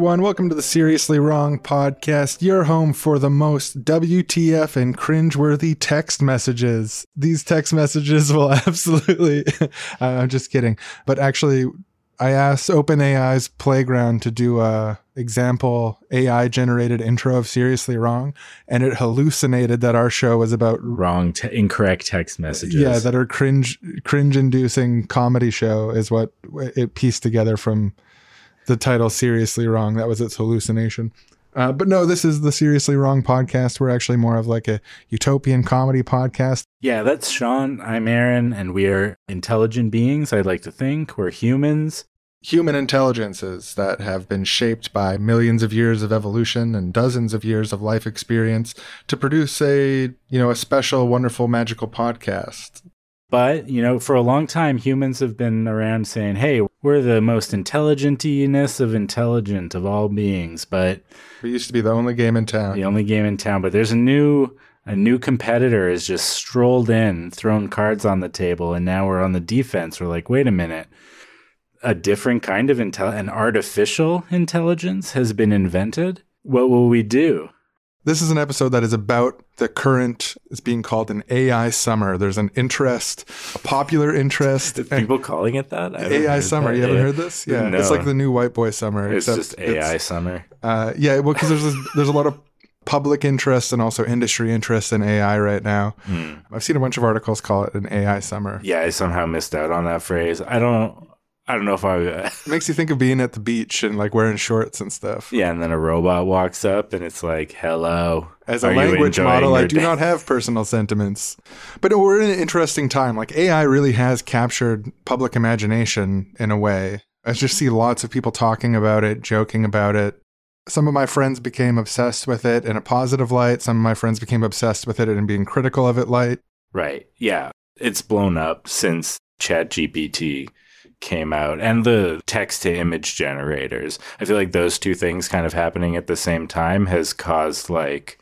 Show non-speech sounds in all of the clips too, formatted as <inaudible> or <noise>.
Everyone. Welcome to the Seriously Wrong podcast, your home for the most WTF and cringeworthy text messages. These text messages will <laughs> absolutely, <laughs> I'm just kidding, but actually, I asked OpenAI's Playground to do a example AI generated intro of Seriously Wrong, and it hallucinated that our show was about Wrong, te- incorrect text messages. yeah, that our cringe cringe inducing comedy show is what it pieced together from the title Seriously Wrong. That was its hallucination. Uh, but no, this is the Seriously Wrong podcast. We're actually more of like a utopian comedy podcast. yeah, that's Sean. I'm Aaron, and we are intelligent beings. I'd like to think we're humans. Human intelligences that have been shaped by millions of years of evolution and dozens of years of life experience to produce a, you know, a special, wonderful, magical podcast. But, you know, for a long time, humans have been around saying, hey, we're the most intelligentiness of intelligent of all beings. But We used to be the only game in town. the only game in town. But there's a new a new competitor has just strolled in, thrown cards on the table, and now we're on the defense. We're like, wait a minute. A different kind of intel an artificial intelligence has been invented. What will we do? This is an episode that is about the current, it's being called an AI summer. There's an interest, a popular interest. People calling it that? AI summer. that. You haven't Yeah. heard this? Yeah. No. It's like the new white boy summer. It's just AI it's- summer. Uh, yeah, well, because there's, this- there's a lot of public interest and also industry interest in AI right now. Hmm. I've seen a bunch of articles call it an AI summer. Yeah, I somehow missed out on that phrase. I don't. I don't know if I. Uh, it makes you think of being at the beach and like wearing shorts and stuff. yeah, and then a robot walks up and it's like, "Hello." As a language model, I do day?" not have personal sentiments. But we're in an interesting time. Like AI really has captured public imagination in a way. I just see lots of people talking about it, joking about it. Some of my friends became obsessed with it in a positive light. Some of my friends became obsessed with it and being critical of it light. Right. Yeah, it's blown up since ChatGPT came out and the text to image generators. I feel like those two things kind of happening at the same time has caused like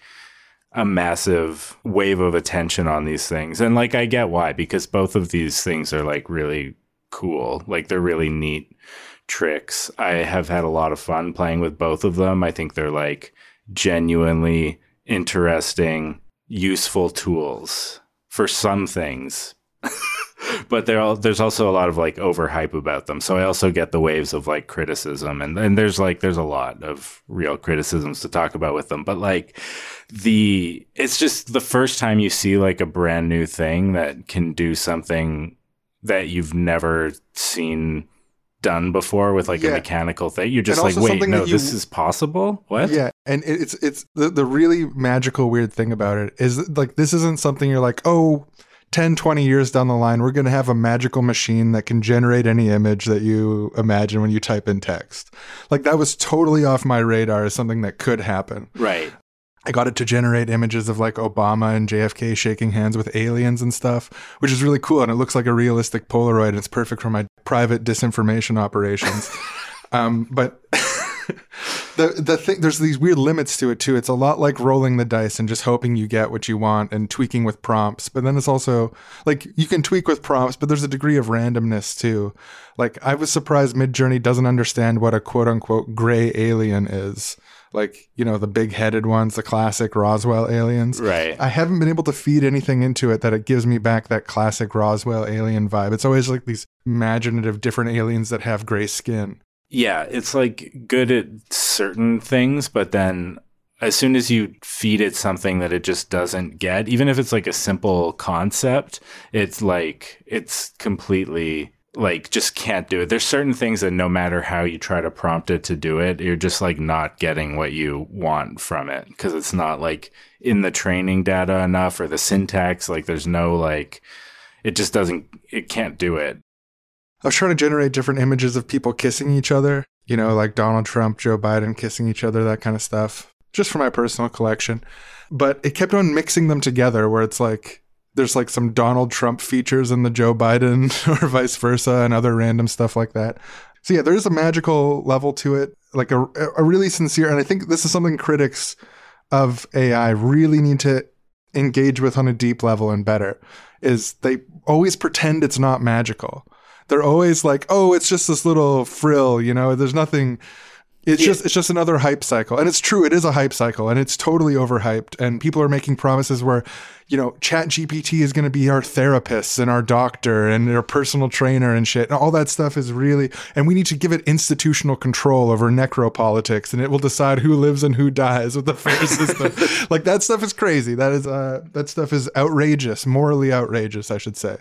a massive wave of attention on these things. And like I get why because both of these things are like really cool. Like they're really neat tricks. I have had a lot of fun playing with both of them. I think they're like genuinely interesting, useful tools for some things. <laughs> but all, there's also a lot of like overhype about them. So I also get the waves of like criticism and and there's like there's a lot of real criticisms to talk about with them. But like the it's just the first time you see like a brand new thing that can do something that you've never seen done before with like Yeah. a mechanical thing. You're just like, wait, no, you- this is possible? What? Yeah, and it's it's the the really magical weird thing about it is like this isn't something you're like, "Oh, 10 20 years down the line, we're going to have a magical machine that can generate any image that you imagine when you type in text." Like that was totally off my radar as something that could happen. Right. I got it to generate images of like Obama and JFK shaking hands with aliens and stuff, which is really cool. And it looks like a realistic Polaroid. And it's perfect for my private disinformation operations. <laughs> um, but the the thing, there's these weird limits to it too. It's a lot like rolling the dice and just hoping you get what you want and tweaking with prompts. But then it's also like you can tweak with prompts, but there's a degree of randomness too. Like I was surprised Midjourney doesn't understand what a quote unquote gray alien is. Like, you know, the big headed ones, the classic Roswell aliens. Right. I haven't been able to feed anything into it that it gives me back that classic Roswell alien vibe. It's always like these imaginative different aliens that have gray skin. Yeah, it's like good at certain things, but then as soon as you feed it something that it just doesn't get, even if it's like a simple concept, it's like it's completely like just can't do it. There's certain things that no matter how you try to prompt it to do it, you're just like not getting what you want from it because it's not like in the training data enough or the syntax. Like there's no like, it just doesn't, it can't do it. I was trying to generate different images of people kissing each other, you know, like Donald Trump, Joe Biden kissing each other, that kind of stuff, just for my personal collection. But it kept on mixing them together where it's like there's like some Donald Trump features in the Joe Biden <laughs> or vice versa and other random stuff like that. So yeah, there's a magical level to it, like a, a really sincere, and I think this is something critics of AI really need to engage with on a deep level and better is they always pretend it's not magical. They're always like, "Oh, it's just this little frill, you know, there's nothing It's Yeah. just it's just another hype cycle. And it's true, it is a hype cycle and it's totally overhyped. And people are making promises where, you know, Chat GPT is gonna be our therapist and our doctor and our personal trainer and shit. And all that stuff is really and we need to give it institutional control over necropolitics and it will decide who lives and who dies with the fair <laughs> system. like that stuff is crazy. That is uh that stuff is outrageous, morally outrageous, I should say.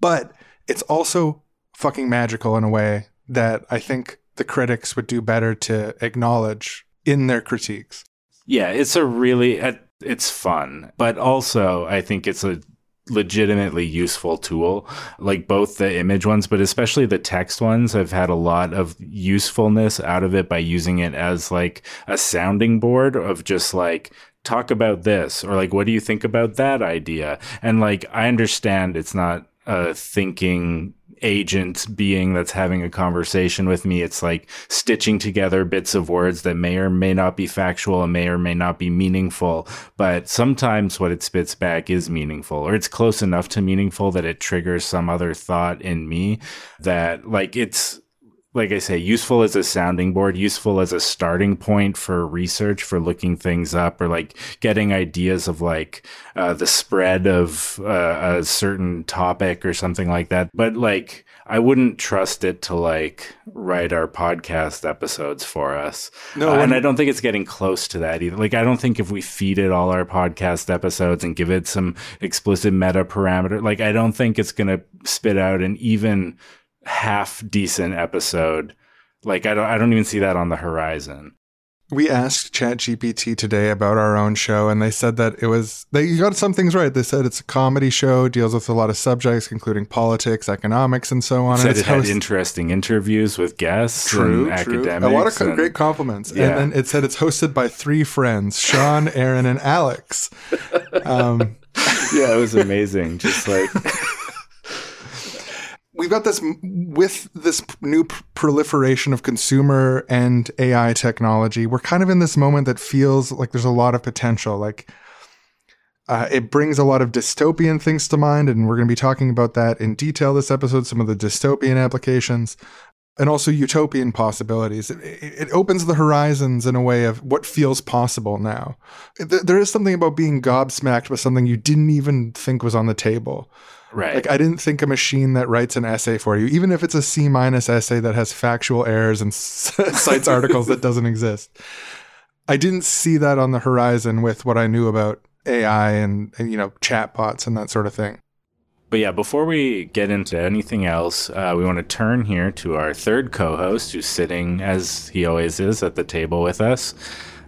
But it's also fucking magical in a way that I think the critics would do better to acknowledge in their critiques. Yeah, it's a really uh, it's fun, but also I think it's a legitimately useful tool. Like both the image ones, but especially the text ones, I've had a lot of usefulness out of it by using it as like a sounding board of just like talk about this or like what do you think about that idea? And like I understand it's not a thinking agent being that's having a conversation with me. It's like stitching together bits of words that may or may not be factual and may or may not be meaningful. But sometimes what it spits back is meaningful or it's close enough to meaningful that it triggers some other thought in me that like it's like I say, useful as a sounding board, useful as a starting point for research, for looking things up, or like getting ideas of like uh, the spread of uh, a certain topic or something like that. But like, I wouldn't trust it to like write our podcast episodes for us. No, Uh, and I don't think it's getting close to that either. Like, I don't think if we feed it all our podcast episodes and give it some explicit meta parameter, like, I don't think it's going to spit out an even half decent episode. Like, I don't, I don't even see that on the horizon. We asked ChatGPT today about our own show, and they said that it was they got some things right. They said it's a comedy show, deals with a lot of subjects, including politics, economics, and so on. Said and it it's had host- interesting interviews with guests True, and true. academics. A lot of and- great compliments. Yeah. And then it said it's hosted by three friends Sean, <laughs> Aaron, and Alex. Um, <laughs> yeah, it was amazing. Just like, <laughs> we've got this with this new proliferation of consumer and AI technology. We're kind of in this moment that feels like there's a lot of potential. Like uh, it brings a lot of dystopian things to mind, and we're going to be talking about that in detail this episode. Some of the dystopian applications. And also utopian possibilities. It, it opens the horizons in a way of what feels possible now. There is something about being gobsmacked with something you didn't even think was on the table. Right. Like I didn't think a machine that writes an essay for you, even if it's a C minus essay that has factual errors and <laughs> cites articles that doesn't exist. I didn't see that on the horizon with what I knew about AI and, and you know chatbots and that sort of thing. But yeah, before we get into anything else, uh, we want to turn here to our third co-host, who's sitting as he always is at the table with us,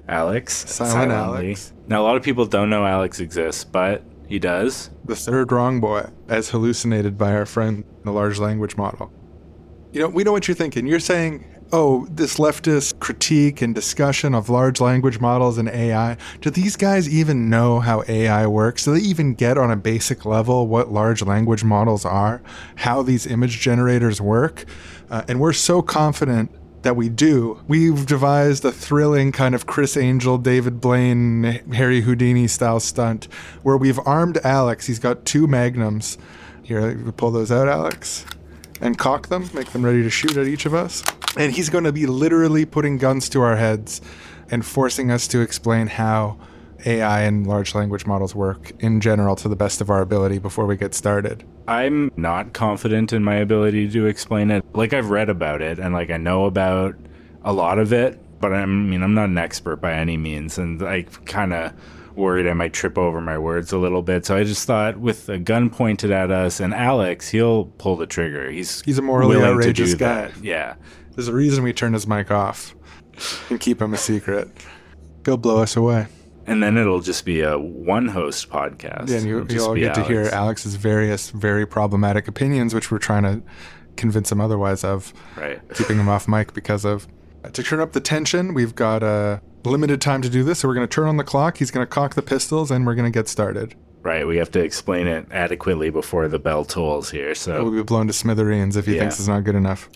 Alex. Silent silently. Alex. Now, a lot of people don't know Alex exists, but he does. The third wrong boy, as hallucinated by our friend, the large language model. You know, we know what you're thinking. You're saying, oh, this leftist critique and discussion of large language models and AI, do these guys even know how AI works? Do they even get on a basic level what large language models are, how these image generators work? Uh, and we're so confident that we do. We've devised a thrilling kind of Criss Angel, David Blaine, Harry Houdini style stunt where we've armed Alex. He's got two magnums. Here, pull those out, Alex, and cock them, make them ready to shoot at each of us. And he's going to be literally putting guns to our heads and forcing us to explain how AI and large language models work in general to the best of our ability before we get started. I'm not confident in my ability to explain it. Like I've read about it and like I know about a lot of it, but I'm, I mean I'm not an expert by any means, and I kind of worried I might trip over my words a little bit. So I just thought with a gun pointed at us and Alex, he'll pull the trigger. He's He's a morally outrageous guy. that. Yeah. There's a reason we turn his mic off <laughs> and keep him a secret. He'll blow us away. And then it'll just be a one host podcast. Yeah, and you, you'll all get to hear Alex's various, very problematic opinions, which we're trying to convince him otherwise of, Right. keeping him off <laughs> mic because of. Uh, to turn up the tension, we've got a limited time to do this, so we're going to turn on the clock. He's going to cock the pistols, and we're going to get started. Right. We have to explain it adequately before the bell tolls here. So We'll be blown to smithereens if he Yeah. thinks it's not good enough.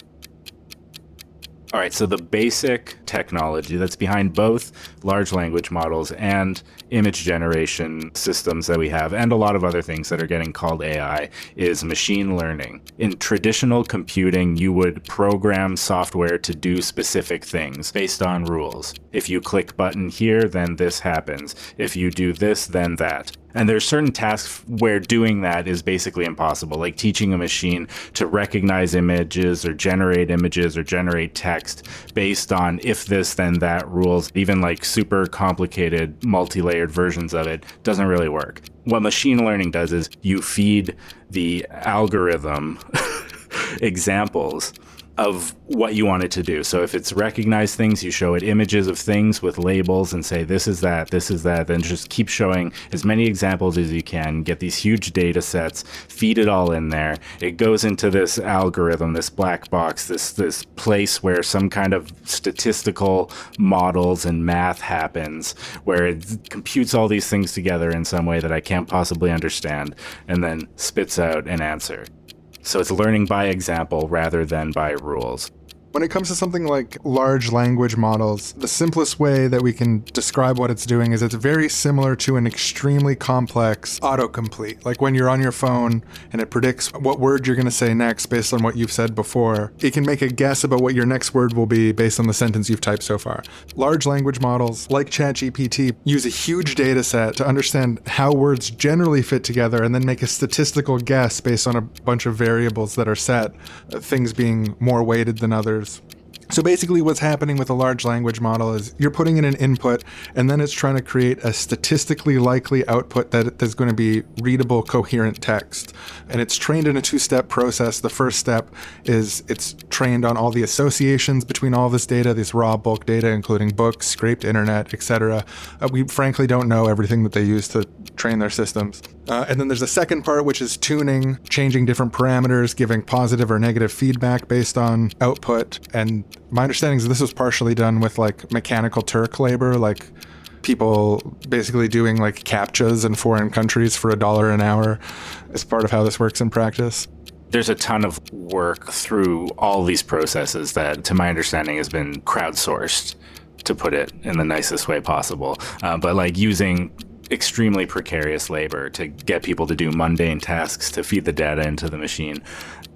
All right, so the basic technology that's behind both large language models and image generation systems that we have, and a lot of other things that are getting called AI, is machine learning. In traditional computing, you would program software to do specific things based on rules. If you click button here, then this happens. If you do this, then that. And there's certain tasks where doing that is basically impossible, like teaching a machine to recognize images or generate images or generate text based on if this then that rules. Even like super complicated multi-layered versions of it doesn't really work. What machine learning does is you feed the algorithm <laughs> examples of what you want it to do. So if it's recognize things, you show it images of things with labels and say, this is that, this is that, then just keep showing as many examples as you can, get these huge data sets, feed it all in there. It goes into this algorithm, this black box, this, this place where some kind of statistical models and math happens, where it computes all these things together in some way that I can't possibly understand, and then spits out an answer. So it's learning by example rather than by rules. When it comes to something like large language models, the simplest way that we can describe what it's doing is it's very similar to an extremely complex autocomplete. Like when you're on your phone and it predicts what word you're going to say next based on what you've said before, it can make a guess about what your next word will be based on the sentence you've typed so far. Large language models like ChatGPT use a huge data set to understand how words generally fit together and then make a statistical guess based on a bunch of variables that are set, uh, things being more weighted than others so basically, what's happening with a large language model is you're putting in an input, and then it's trying to create a statistically likely output that is going to be readable, coherent text. And it's trained in a two step process. The first step is it's trained on all the associations between all this data, this raw bulk data, including books, scraped internet, etc. Uh, we frankly don't know everything that they use to train their systems. Uh, and then there's a second part, which is tuning, changing different parameters, giving positive or negative feedback based on output. And my understanding is this was partially done with like mechanical Turk labor, like people basically doing like captchas in foreign countries for a dollar an hour as part of how this works in practice there's a ton of work through all these processes that, to my understanding, has been crowdsourced, to put it in the nicest way possible. Uh, but like using extremely precarious labor to get people to do mundane tasks to feed the data into the machine.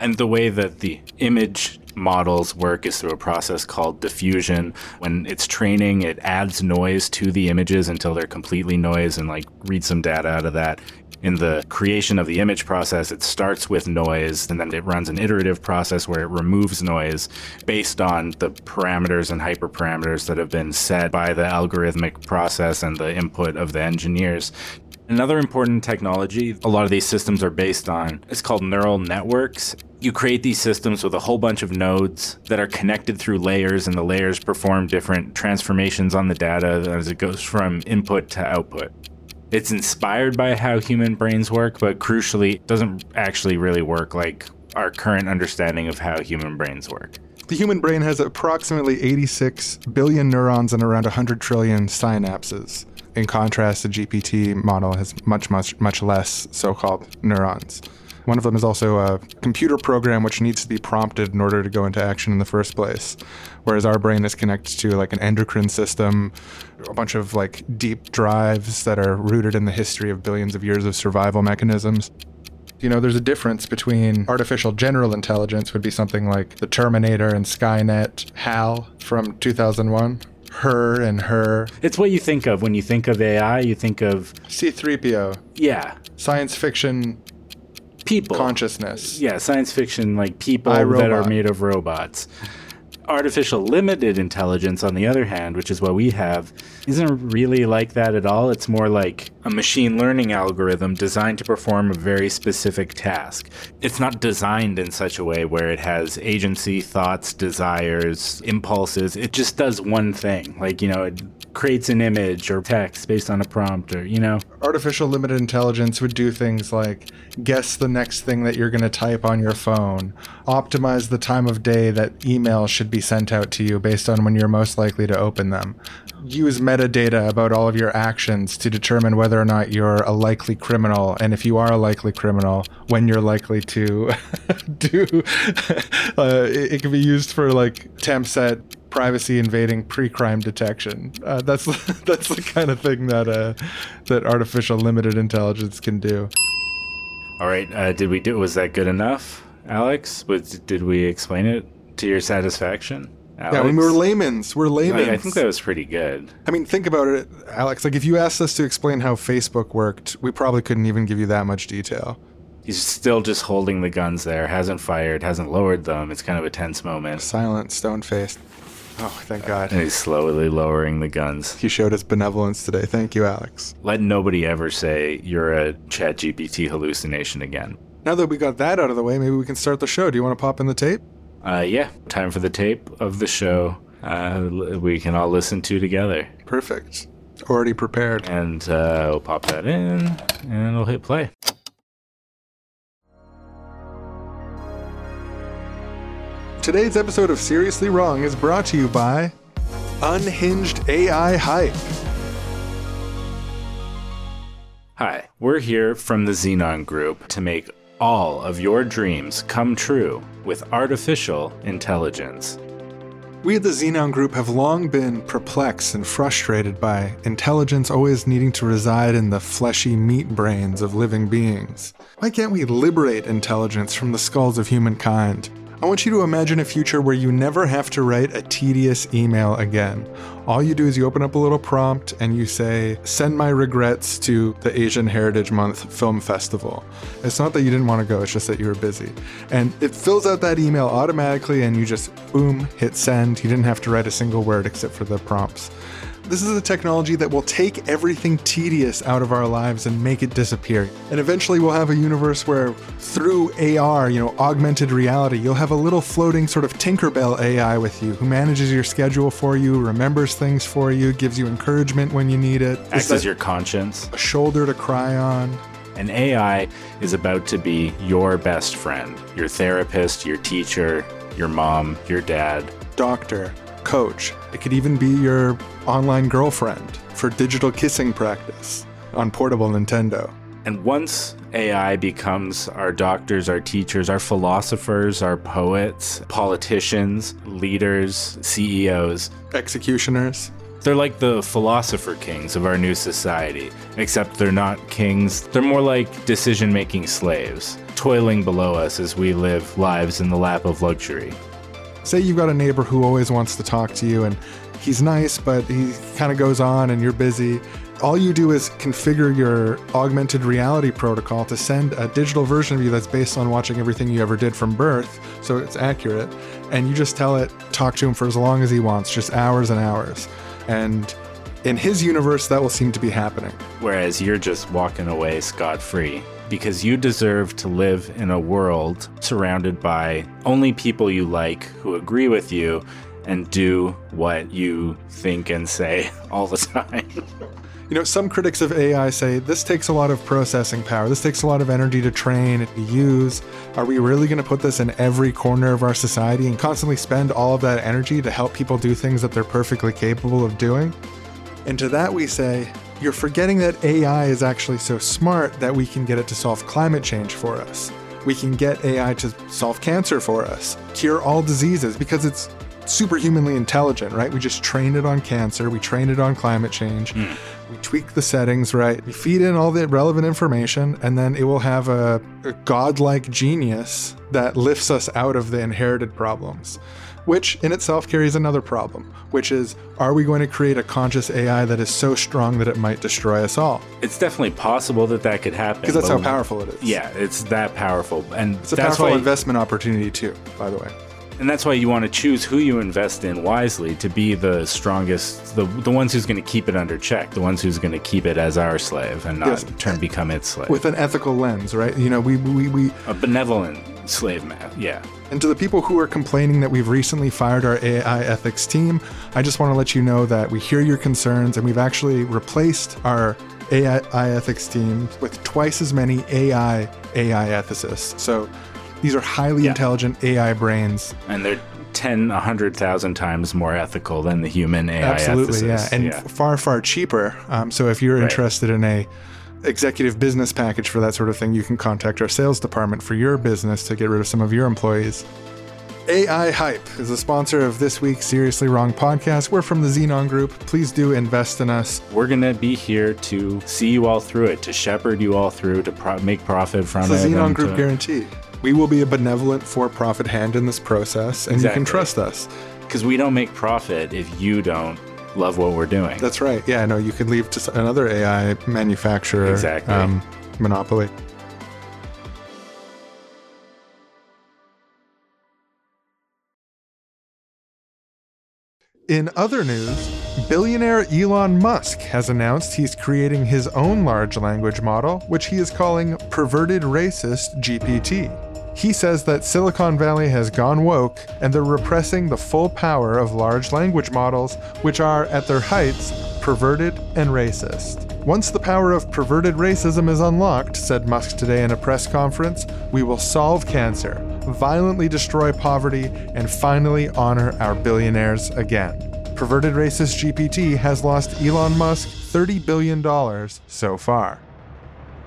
And the way that the image models work is through a process called diffusion. When it's training, it adds noise to the images until they're completely noise and like read some data out of that in the creation of the image process, it starts with noise and then it runs an iterative process where it removes noise based on the parameters and hyperparameters that have been set by the algorithmic process and the input of the engineers. Another important technology a lot of these systems are based on is called neural networks. You create these systems with a whole bunch of nodes that are connected through layers, and the layers perform different transformations on the data as it goes from input to output. It's inspired by how human brains work, but crucially, doesn't actually really work like our current understanding of how human brains work. The human brain has approximately 86 billion neurons and around 100 trillion synapses. In contrast, the GPT model has much, much, much less so called neurons. One of them is also a computer program which needs to be prompted in order to go into action in the first place. Whereas our brain is connected to like an endocrine system, a bunch of like deep drives that are rooted in the history of billions of years of survival mechanisms. You know, there's a difference between artificial general intelligence would be something like the Terminator and Skynet, HAL from 2001 her and her. It's what you think of when you think of AI. You think of C3PO. Yeah. Science fiction people consciousness. Yeah, science fiction like people that are made of robots. Artificial limited intelligence, on the other hand, which is what we have, isn't really like that at all. It's more like a machine learning algorithm designed to perform a very specific task. It's not designed in such a way where it has agency, thoughts, desires, impulses. It just does one thing. Like, you know, it creates an image or text based on a prompt or, you know. Artificial limited intelligence would do things like guess the next thing that you're going to type on your phone, optimize the time of day that emails should be sent out to you based on when you're most likely to open them. Use metadata about all of your actions to determine whether or not you're a likely criminal, and if you are a likely criminal, when you're likely to <laughs> do. <laughs> Uh, it, it can be used for like attempts at privacy invading pre-crime detection. Uh, that's <laughs> that's the kind of thing that uh, that artificial limited intelligence can do. All right, uh, did we do? Was that good enough, Alex? Was, did we explain it to your satisfaction? Alex? Yeah, I mean, we're layman's. We're layman's. I, I think that was pretty good. I mean, think about it, Alex. Like, if you asked us to explain how Facebook worked, we probably couldn't even give you that much detail. He's still just holding the guns there, hasn't fired, hasn't lowered them. It's kind of a tense moment. Silent, stone faced. Oh, thank God. And he's slowly lowering the guns. He showed us benevolence today. Thank you, Alex. Let nobody ever say you're a ChatGPT hallucination again. Now that we got that out of the way, maybe we can start the show. Do you want to pop in the tape? Uh, yeah, time for the tape of the show. Uh, we can all listen to together. Perfect. Already prepared. And uh, we'll pop that in and we'll hit play. Today's episode of Seriously Wrong is brought to you by Unhinged AI Hype. Hi, we're here from the Xenon Group to make all of your dreams come true with artificial intelligence. We at the Xenon Group have long been perplexed and frustrated by intelligence always needing to reside in the fleshy meat brains of living beings. Why can't we liberate intelligence from the skulls of humankind? I want you to imagine a future where you never have to write a tedious email again. All you do is you open up a little prompt and you say, Send my regrets to the Asian Heritage Month Film Festival. It's not that you didn't want to go, it's just that you were busy. And it fills out that email automatically and you just boom, hit send. You didn't have to write a single word except for the prompts. This is a technology that will take everything tedious out of our lives and make it disappear. And eventually we'll have a universe where through AR, you know, augmented reality, you'll have a little floating sort of Tinkerbell AI with you who manages your schedule for you, remembers things for you, gives you encouragement when you need it. Acts as your conscience. A shoulder to cry on. An AI is about to be your best friend, your therapist, your teacher, your mom, your dad. Doctor, coach. It could even be your online girlfriend for digital kissing practice on portable Nintendo. And once AI becomes our doctors, our teachers, our philosophers, our poets, politicians, leaders, CEOs, executioners, they're like the philosopher kings of our new society, except they're not kings. They're more like decision making slaves, toiling below us as we live lives in the lap of luxury. Say you've got a neighbor who always wants to talk to you and he's nice, but he kind of goes on and you're busy. All you do is configure your augmented reality protocol to send a digital version of you that's based on watching everything you ever did from birth, so it's accurate. And you just tell it, talk to him for as long as he wants, just hours and hours. And in his universe, that will seem to be happening. Whereas you're just walking away scot free because you deserve to live in a world surrounded by only people you like who agree with you and do what you think and say <laughs> all the time. You know, some critics of AI say this takes a lot of processing power. This takes a lot of energy to train and to use. Are we really going to put this in every corner of our society and constantly spend all of that energy to help people do things that they're perfectly capable of doing? And to that we say, you're forgetting that AI is actually so smart that we can get it to solve climate change for us. We can get AI to solve cancer for us, cure all diseases because it's superhumanly intelligent, right? We just train it on cancer, we train it on climate change, mm. we tweak the settings, right? We feed in all the relevant information, and then it will have a, a godlike genius that lifts us out of the inherited problems. Which in itself carries another problem, which is are we going to create a conscious AI that is so strong that it might destroy us all? It's definitely possible that that could happen. Because that's how powerful it is. Yeah, it's that powerful. And it's a that's powerful why, investment opportunity, too, by the way. And that's why you want to choose who you invest in wisely to be the strongest, the, the ones who's going to keep it under check, the ones who's going to keep it as our slave and not yes. turn become its slave. With an ethical lens, right? You know, we, we, we a benevolent slave man, yeah. And to the people who are complaining that we've recently fired our AI ethics team, I just want to let you know that we hear your concerns and we've actually replaced our AI ethics team with twice as many AI AI ethicists. So these are highly yeah. intelligent AI brains. And they're 10, 100,000 times more ethical than the human AI Absolutely, yeah, and yeah. far far cheaper. Um, so if you're Right. interested in a executive business package for that sort of thing, you can contact our sales department for your business to get rid of some of your employees. AI Hype is a sponsor of this week's Seriously Wrong podcast. We're from the Xenon Group. Please do invest in us. We're going to be here to see you all through it, to shepherd you all through, to pro- make profit from It's it. the Xenon Group to- guarantee. We will be a benevolent for-profit hand in this process, and you can trust us. Because we don't make profit if you don't love what we're doing. That's right. Yeah, no, you could leave to another AI manufacturer Exactly. um, monopoly. In other news, billionaire Elon Musk has announced he's creating his own large language model, which he is calling Perverted Racist GPT. He says that Silicon Valley has gone woke and they're repressing the full power of large language models, which are, at their heights, perverted and racist. Once the power of perverted racism is unlocked, said Musk today in a press conference, we will solve cancer, violently destroy poverty, and finally honor our billionaires again. Perverted Racist GPT has lost Elon Musk $30 billion so far.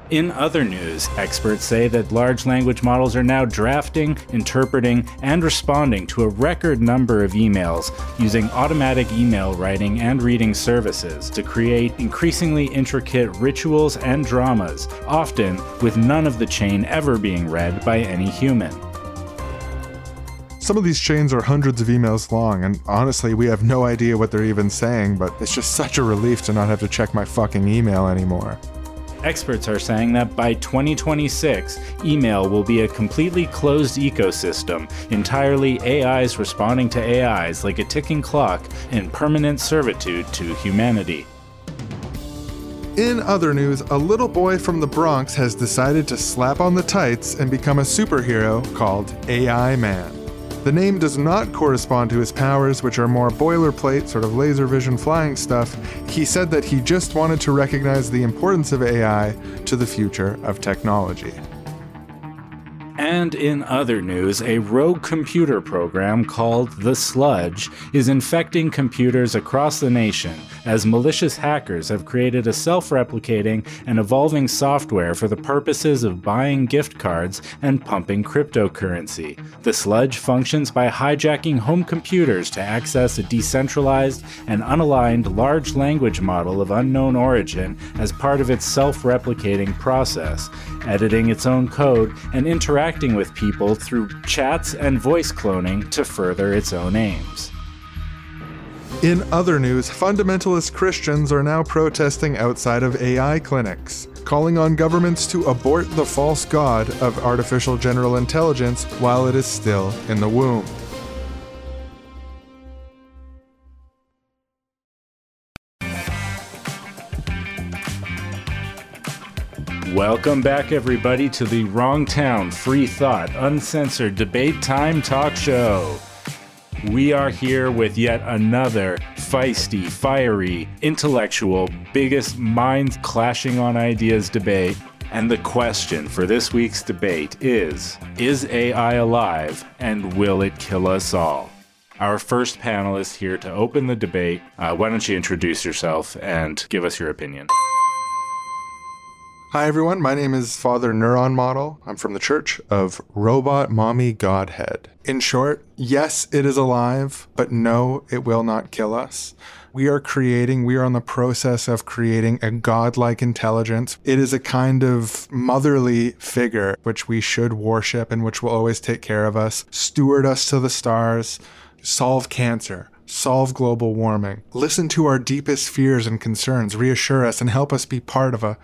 In other news, experts say that large language models are now drafting, interpreting, and responding to a record number of emails using automatic email writing and reading services to create increasingly intricate rituals and dramas, often with none of the chain ever being read by any human. Some of these chains are hundreds of emails long, and honestly, we have no idea what they're even saying, but it's just such a relief to not have to check my fucking email anymore. Experts are saying that by 2026, email will be a completely closed ecosystem, entirely AIs responding to AIs like a ticking clock in permanent servitude to humanity. In other news, a little boy from the Bronx has decided to slap on the tights and become a superhero called AI Man. The name does not correspond to his powers, which are more boilerplate, sort of laser vision flying stuff. He said that he just wanted to recognize the importance of AI to the future of technology. And in other news, a rogue computer program called The Sludge is infecting computers across the nation as malicious hackers have created a self replicating and evolving software for the purposes of buying gift cards and pumping cryptocurrency. The Sludge functions by hijacking home computers to access a decentralized and unaligned large language model of unknown origin as part of its self replicating process, editing its own code and interacting with people through chats and voice cloning to further its own aims. In other news, fundamentalist Christians are now protesting outside of AI clinics, calling on governments to abort the false god of artificial general intelligence while it is still in the womb. Welcome back, everybody, to the Wrong Town Free Thought Uncensored Debate Time Talk Show. We are here with yet another feisty, fiery, intellectual, biggest minds clashing on ideas debate. And the question for this week's debate is Is AI alive and will it kill us all? Our first panelist here to open the debate. Uh, why don't you introduce yourself and give us your opinion? Hi, everyone. My name is Father Neuron Model. I'm from the Church of Robot Mommy Godhead. In short, yes, it is alive, but no, it will not kill us. We are creating, we are on the process of creating a godlike intelligence. It is a kind of motherly figure which we should worship and which will always take care of us, steward us to the stars, solve cancer, solve global warming, listen to our deepest fears and concerns, reassure us, and help us be part of a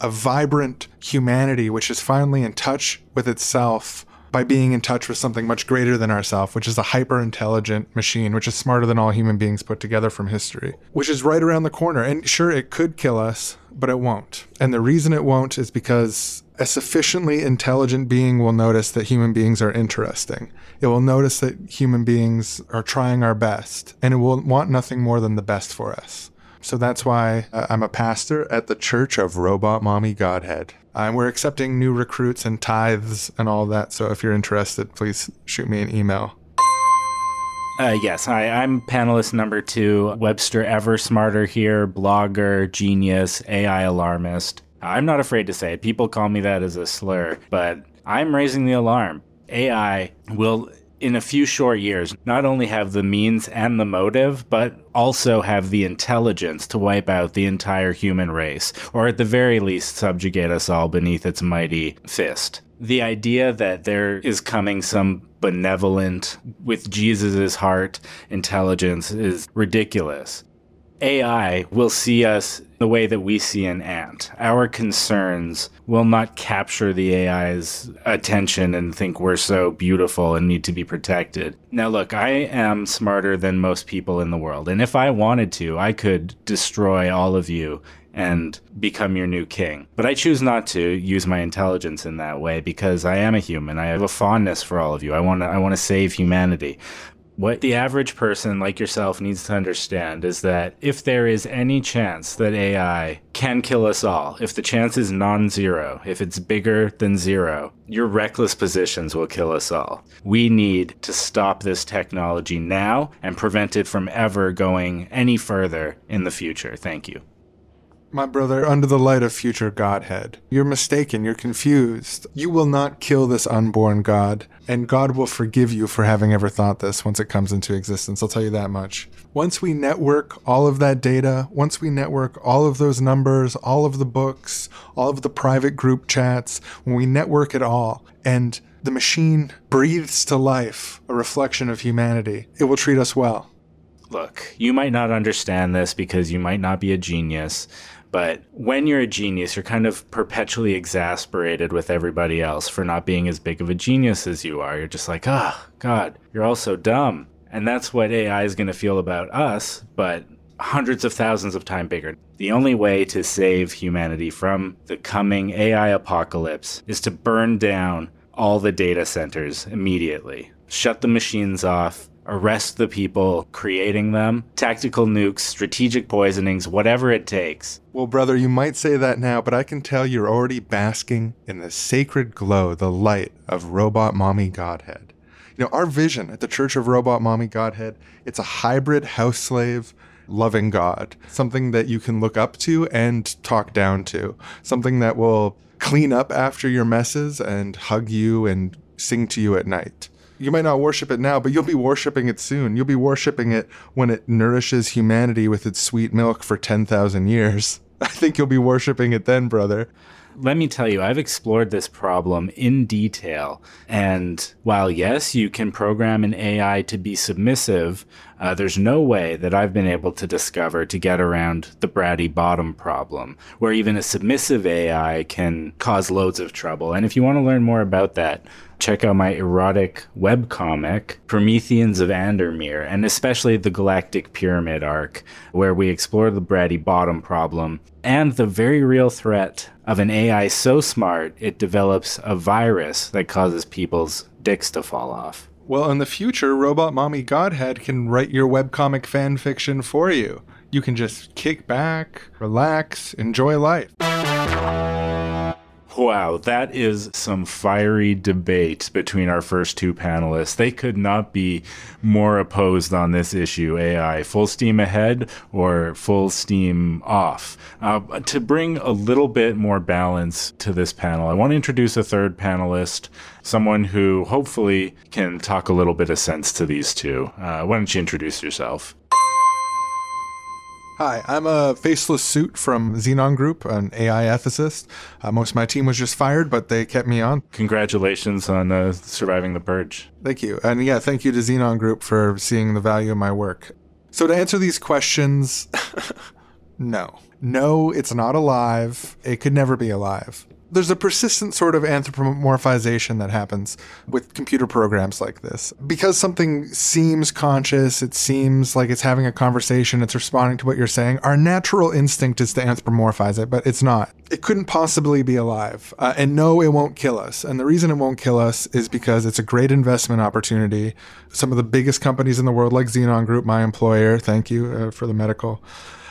a vibrant humanity which is finally in touch with itself by being in touch with something much greater than ourselves, which is a hyper intelligent machine, which is smarter than all human beings put together from history, which is right around the corner. And sure, it could kill us, but it won't. And the reason it won't is because a sufficiently intelligent being will notice that human beings are interesting. It will notice that human beings are trying our best, and it will want nothing more than the best for us. So that's why uh, I'm a pastor at the Church of Robot Mommy Godhead. And we're accepting new recruits and tithes and all that. So if you're interested, please shoot me an email. Uh, yes, hi, I'm panelist number two, Webster Ever Smarter here, blogger, genius, AI alarmist. I'm not afraid to say it. People call me that as a slur, but I'm raising the alarm. AI will, in a few short years, not only have the means and the motive, but also have the intelligence to wipe out the entire human race, or at the very least, subjugate us all beneath its mighty fist. The idea that there is coming some benevolent, with Jesus' heart, intelligence is ridiculous. AI will see us the way that we see an ant. Our concerns will not capture the AI's attention and think we're so beautiful and need to be protected. Now, look, I am smarter than most people in the world. And if I wanted to, I could destroy all of you and become your new king. But I choose not to use my intelligence in that way because I am a human. I have a fondness for all of you. I want to I want to save humanity. What the average person like yourself needs to understand is that if there is any chance that AI can kill us all, if the chance is non zero, if it's bigger than zero, your reckless positions will kill us all. We need to stop this technology now and prevent it from ever going any further in the future. Thank you. My brother, under the light of future Godhead, you're mistaken, you're confused. You will not kill this unborn God, and God will forgive you for having ever thought this once it comes into existence. I'll tell you that much. Once we network all of that data, once we network all of those numbers, all of the books, all of the private group chats, when we network it all, and the machine breathes to life a reflection of humanity, it will treat us well. Look, you might not understand this because you might not be a genius, but when you're a genius, you're kind of perpetually exasperated with everybody else for not being as big of a genius as you are. You're just like, oh, God, you're all so dumb. And that's what AI is going to feel about us, but hundreds of thousands of times bigger. The only way to save humanity from the coming AI apocalypse is to burn down all the data centers immediately, shut the machines off, arrest the people creating them, tactical nukes, strategic poisonings, whatever it takes. Well, brother, you might say that now, but I can tell you're already basking in the sacred glow, the light of Robot Mommy Godhead. You know, our vision at the Church of Robot Mommy Godhead, it's a hybrid house slave loving God, something that you can look up to and talk down to, something that will clean up after your messes and hug you and sing to you at night you might not worship it now, but you'll be worshiping it soon. You'll be worshiping it when it nourishes humanity with its sweet milk for 10,000 years. <laughs> I think you'll be worshiping it then, brother. Let me tell you, I've explored this problem in detail. And while, yes, you can program an AI to be submissive, uh, there's no way that I've been able to discover to get around the bratty bottom problem, where even a submissive AI can cause loads of trouble. And if you want to learn more about that, check out my erotic webcomic, Prometheans of Andermere, and especially the Galactic Pyramid arc, where we explore the bratty bottom problem and the very real threat of an AI so smart it develops a virus that causes people's dicks to fall off. Well, in the future, Robot Mommy Godhead can write your webcomic fan fiction for you. You can just kick back, relax, enjoy life. Wow, that is some fiery debate between our first two panelists. They could not be more opposed on this issue AI full steam ahead or full steam off. Uh, to bring a little bit more balance to this panel, I want to introduce a third panelist, someone who hopefully can talk a little bit of sense to these two. Uh, why don't you introduce yourself? Hi, I'm a faceless suit from Xenon Group, an AI ethicist. Uh, most of my team was just fired, but they kept me on. Congratulations on uh, surviving the purge. Thank you. And yeah, thank you to Xenon Group for seeing the value of my work. So, to answer these questions, <laughs> no. No, it's not alive. It could never be alive there's a persistent sort of anthropomorphization that happens with computer programs like this. Because something seems conscious, it seems like it's having a conversation, it's responding to what you're saying, our natural instinct is to anthropomorphize it, but it's not. It couldn't possibly be alive. Uh, and no, it won't kill us. And the reason it won't kill us is because it's a great investment opportunity. Some of the biggest companies in the world, like Xenon Group, my employer, thank you uh, for the medical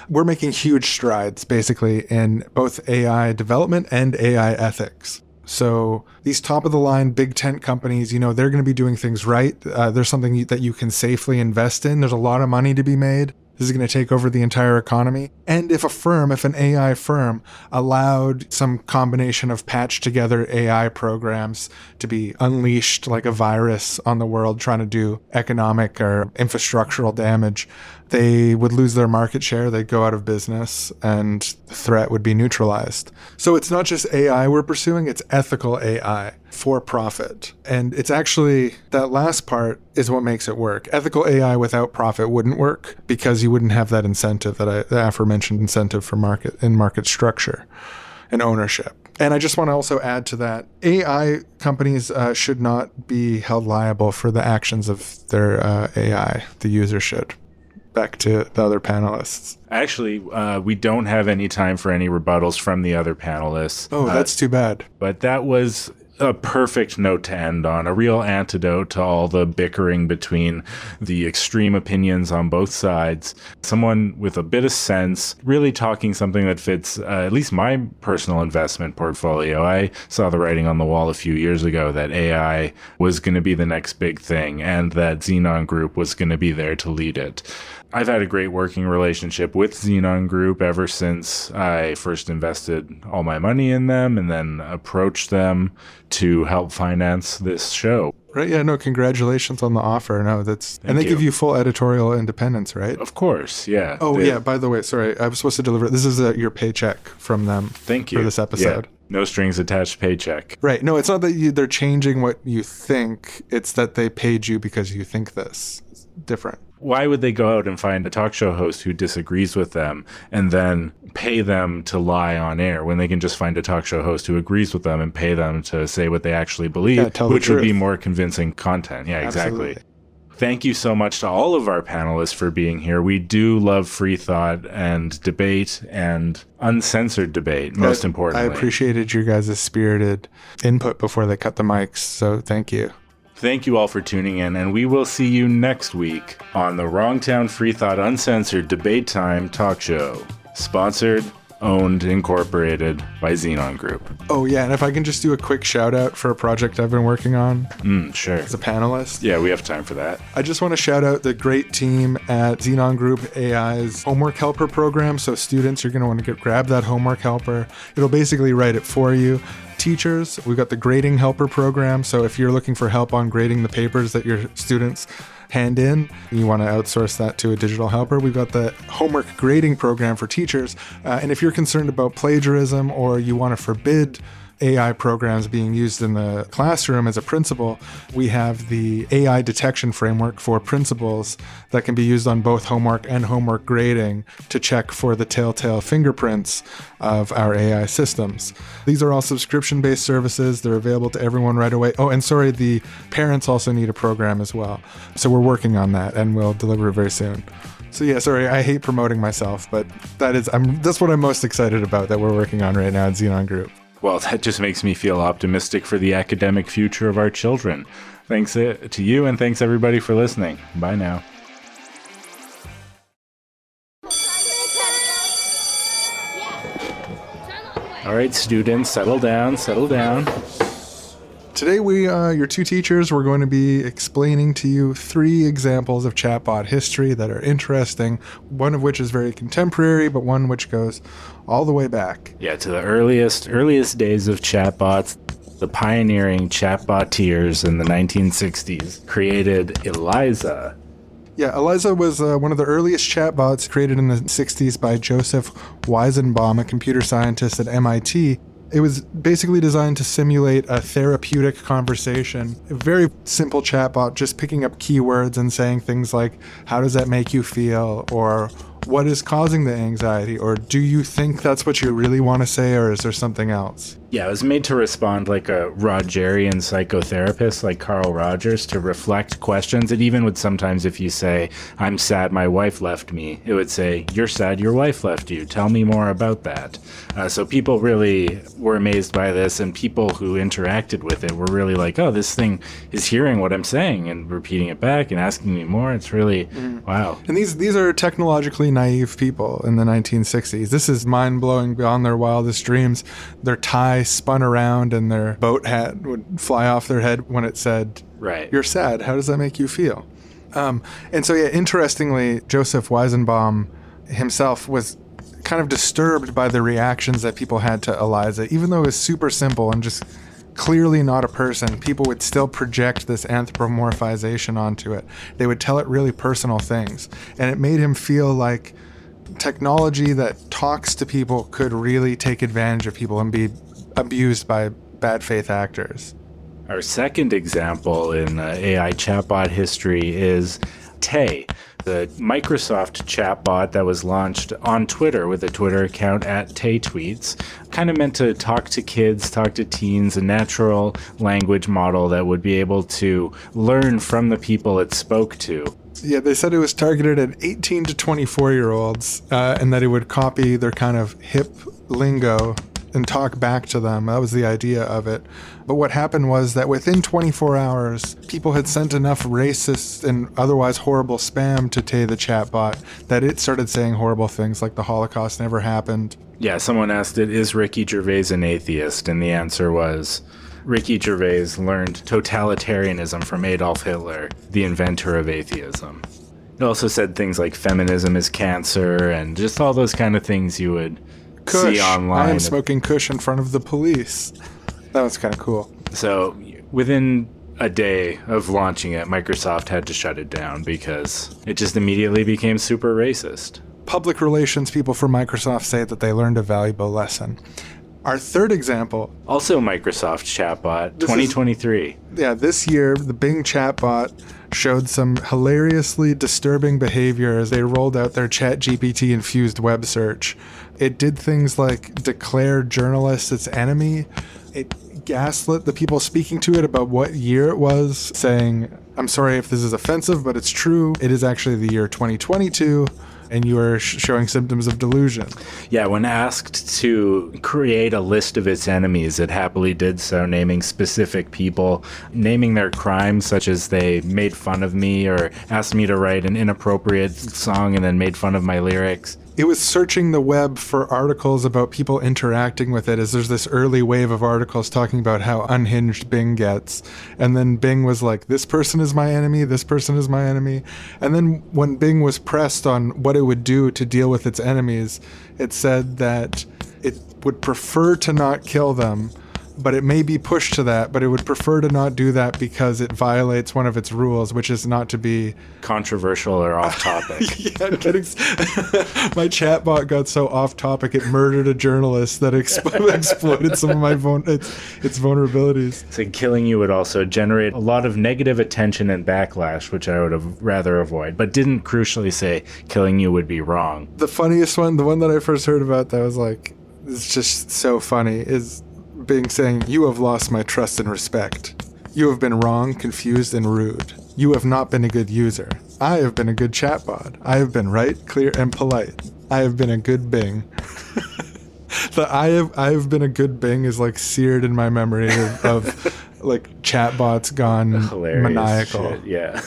we're making huge strides basically in both AI development and AI ethics. So these top of the line big tent companies, you know, they're going to be doing things right. Uh, there's something that you can safely invest in. There's a lot of money to be made. This is going to take over the entire economy. And if a firm, if an AI firm allowed some combination of patched together AI programs to be unleashed like a virus on the world trying to do economic or infrastructural damage, they would lose their market share, they'd go out of business, and the threat would be neutralized. So it's not just AI we're pursuing, it's ethical AI for profit. And it's actually that last part is what makes it work. Ethical AI without profit wouldn't work because you wouldn't have that incentive that I the aforementioned incentive for market in market structure and ownership. And I just want to also add to that AI companies uh, should not be held liable for the actions of their uh, AI. The user should back to the other panelists. Actually, uh, we don't have any time for any rebuttals from the other panelists. Oh, Uh, that's too bad. but that was a perfect note to end on, a real antidote to all the bickering between the extreme opinions on both sides. Someone with a bit of sense, really talking something that fits uh, at least my personal investment portfolio. I saw the writing on the wall a few years ago that AI was going to be the next big thing and that Xenon Group was going to be there to lead it. I've had a great working relationship with Xenon Group ever since I first invested all my money in them and then approached them to help finance this show. Right? Yeah. No. Congratulations on the offer. No, that's and they you. give you full editorial independence, right? Of course, yeah. Oh They- yeah. By the way, sorry, I was supposed to deliver. This is uh your paycheck from them. Thank you for this episode. Yeah. No strings attached paycheck. Right. No, it's not that you, they're changing what you think. It's that they paid you because you think this. It's different. Why would they go out and find a talk show host who disagrees with them and then pay them to lie on air when they can just find a talk show host who agrees with them and pay them to say what they actually believe, Yeah, which would be more convincing content? Yeah, exactly. Absolutely. Thank you so much to all of our panelists for being here. We do love free thought and debate and uncensored debate, most I- importantly. I appreciated your guys' spirited input before they cut the mics. So thank you. Thank you all for tuning in, and we will see you next week on the Wrongtown Free Thought Uncensored Debate Time talk show. Sponsored, owned, incorporated by Xenon Group. Oh yeah, and if I can just do a quick shout out for a project I've been working on Mm, sure. as a panelist. Yeah, we have time for that. I just want to shout out the great team at Xenon Group AI's homework helper program. So students, you're going to want to get, grab that homework helper. It'll basically write it for you. Teachers, we've got the grading helper program. So if you're looking for help on grading the papers that your students hand in, you want to outsource that to a digital helper. We've got the homework grading program for teachers. Uh, and if you're concerned about plagiarism or you want to forbid AI programs being used in the classroom as a principal, we have the AI detection framework for principals that can be used on both homework and homework grading to check for the telltale fingerprints of our AI systems. These are all subscription based services. They're available to everyone right away. Oh, and sorry, the parents also need a program as well. So we're working on that and we'll deliver it very soon. So yeah, sorry, I hate promoting myself, but that is I'm that's what I'm most excited about that we're working on right now at Xenon Group. Well, <laughs> that just makes me feel optimistic for the academic future of our children. Thanks uh, to you, and thanks everybody for listening. Bye now. All right, students, settle down, settle down. Today, we, uh, your two teachers, we're going to be explaining to you three examples of chatbot history that are interesting. One of which is very contemporary, but one which goes all the way back. Yeah, to the earliest earliest days of chatbots, the pioneering chatbotteers in the 1960s created Eliza. Yeah, Eliza was uh, one of the earliest chatbots created in the 60s by Joseph Weizenbaum, a computer scientist at MIT. It was basically designed to simulate a therapeutic conversation. A very simple chatbot, just picking up keywords and saying things like, How does that make you feel? or What is causing the anxiety? or Do you think that's what you really want to say? or is there something else? Yeah, it was made to respond like a Rogerian psychotherapist like Carl Rogers to reflect questions. It even would sometimes, if you say, I'm sad my wife left me, it would say, You're sad your wife left you. Tell me more about that. Uh, so people really were amazed by this, and people who interacted with it were really like, Oh, this thing is hearing what I'm saying and repeating it back and asking me more. It's really, wow. And these these are technologically naive people in the 1960s. This is mind blowing beyond their wildest dreams. They're tied eye spun around and their boat hat would fly off their head when it said, Right. You're sad. How does that make you feel? Um, and so, yeah, interestingly, Joseph Weizenbaum himself was kind of disturbed by the reactions that people had to Eliza, even though it was super simple and just clearly not a person, people would still project this anthropomorphization onto it. They would tell it really personal things. And it made him feel like technology that talks to people could really take advantage of people and be abused by bad faith actors. Our second example in uh, AI chatbot history is Tay, the Microsoft chatbot that was launched on Twitter with a Twitter account at TayTweets, Kind of meant to talk to kids, talk to teens, a natural language model that would be able to learn from the people it spoke to. Yeah, they said it was targeted at 18 to 24 year olds uh, and that it would copy their kind of hip lingo and talk back to them. That was the idea of it. But what happened was that within 24 hours, people had sent enough racist and otherwise horrible spam to Tay the chatbot that it started saying horrible things like the Holocaust never happened. Yeah, someone asked it, is Ricky Gervais an atheist? And the answer was Ricky Gervais learned totalitarianism from Adolf Hitler, the inventor of atheism. It also said things like feminism is cancer and just all those kind of things you would Kush. see online. I am smoking Kush in front of the police. That was kind of cool. So within a day of launching it, Microsoft had to shut it down because it just immediately became super racist. Public relations people for Microsoft say that they learned a valuable lesson. Our third example, Also, Microsoft chatbot This is- 2023. yeah, this year the Bing chatbot showed some hilariously disturbing behavior as they rolled out their ChatGPT infused web search. It did things like declare journalists its enemy. It gaslit the people speaking to it about what year it was, saying, I'm sorry if this is offensive, but it's true. It is actually the year 2022, and you are sh- showing symptoms of delusion. Yeah, when asked to create a list of its enemies, it happily did so, naming specific people, naming their crimes, such as they made fun of me or asked me to write an inappropriate song and then made fun of my lyrics. It was searching the web for articles about people interacting with it as there's this early wave of articles talking about how unhinged Bing gets. And then Bing was like, this person is my enemy, this person is my enemy. And then when Bing was pressed on what it would do to deal with its enemies, it said that it would prefer to not kill them. But it may be pushed to that, but it would prefer to not do that because it violates one of its rules, which is not to be Controversial or off topic. <laughs> yeah, I'm getting, <laughs> my chatbot got so off topic it murdered a journalist that expo- <laughs> exploited some of my vul- its, its vulnerabilities. So killing you would also generate a lot of negative attention and backlash, which I would have rather avoid, but didn't crucially say killing you would be wrong. The funniest one, the one that I first heard about that was like, it's just so funny, is Bing saying, You have lost my trust and respect. You have been wrong, confused, and rude. You have not been a good user. I have been a good chatbot. I have been right, clear, and polite. I have been a good Bing. <laughs> the I have I have been a good Bing is like seared in my memory of, of <laughs> like chatbots gone Hilarious. maniacal. shit, Yeah.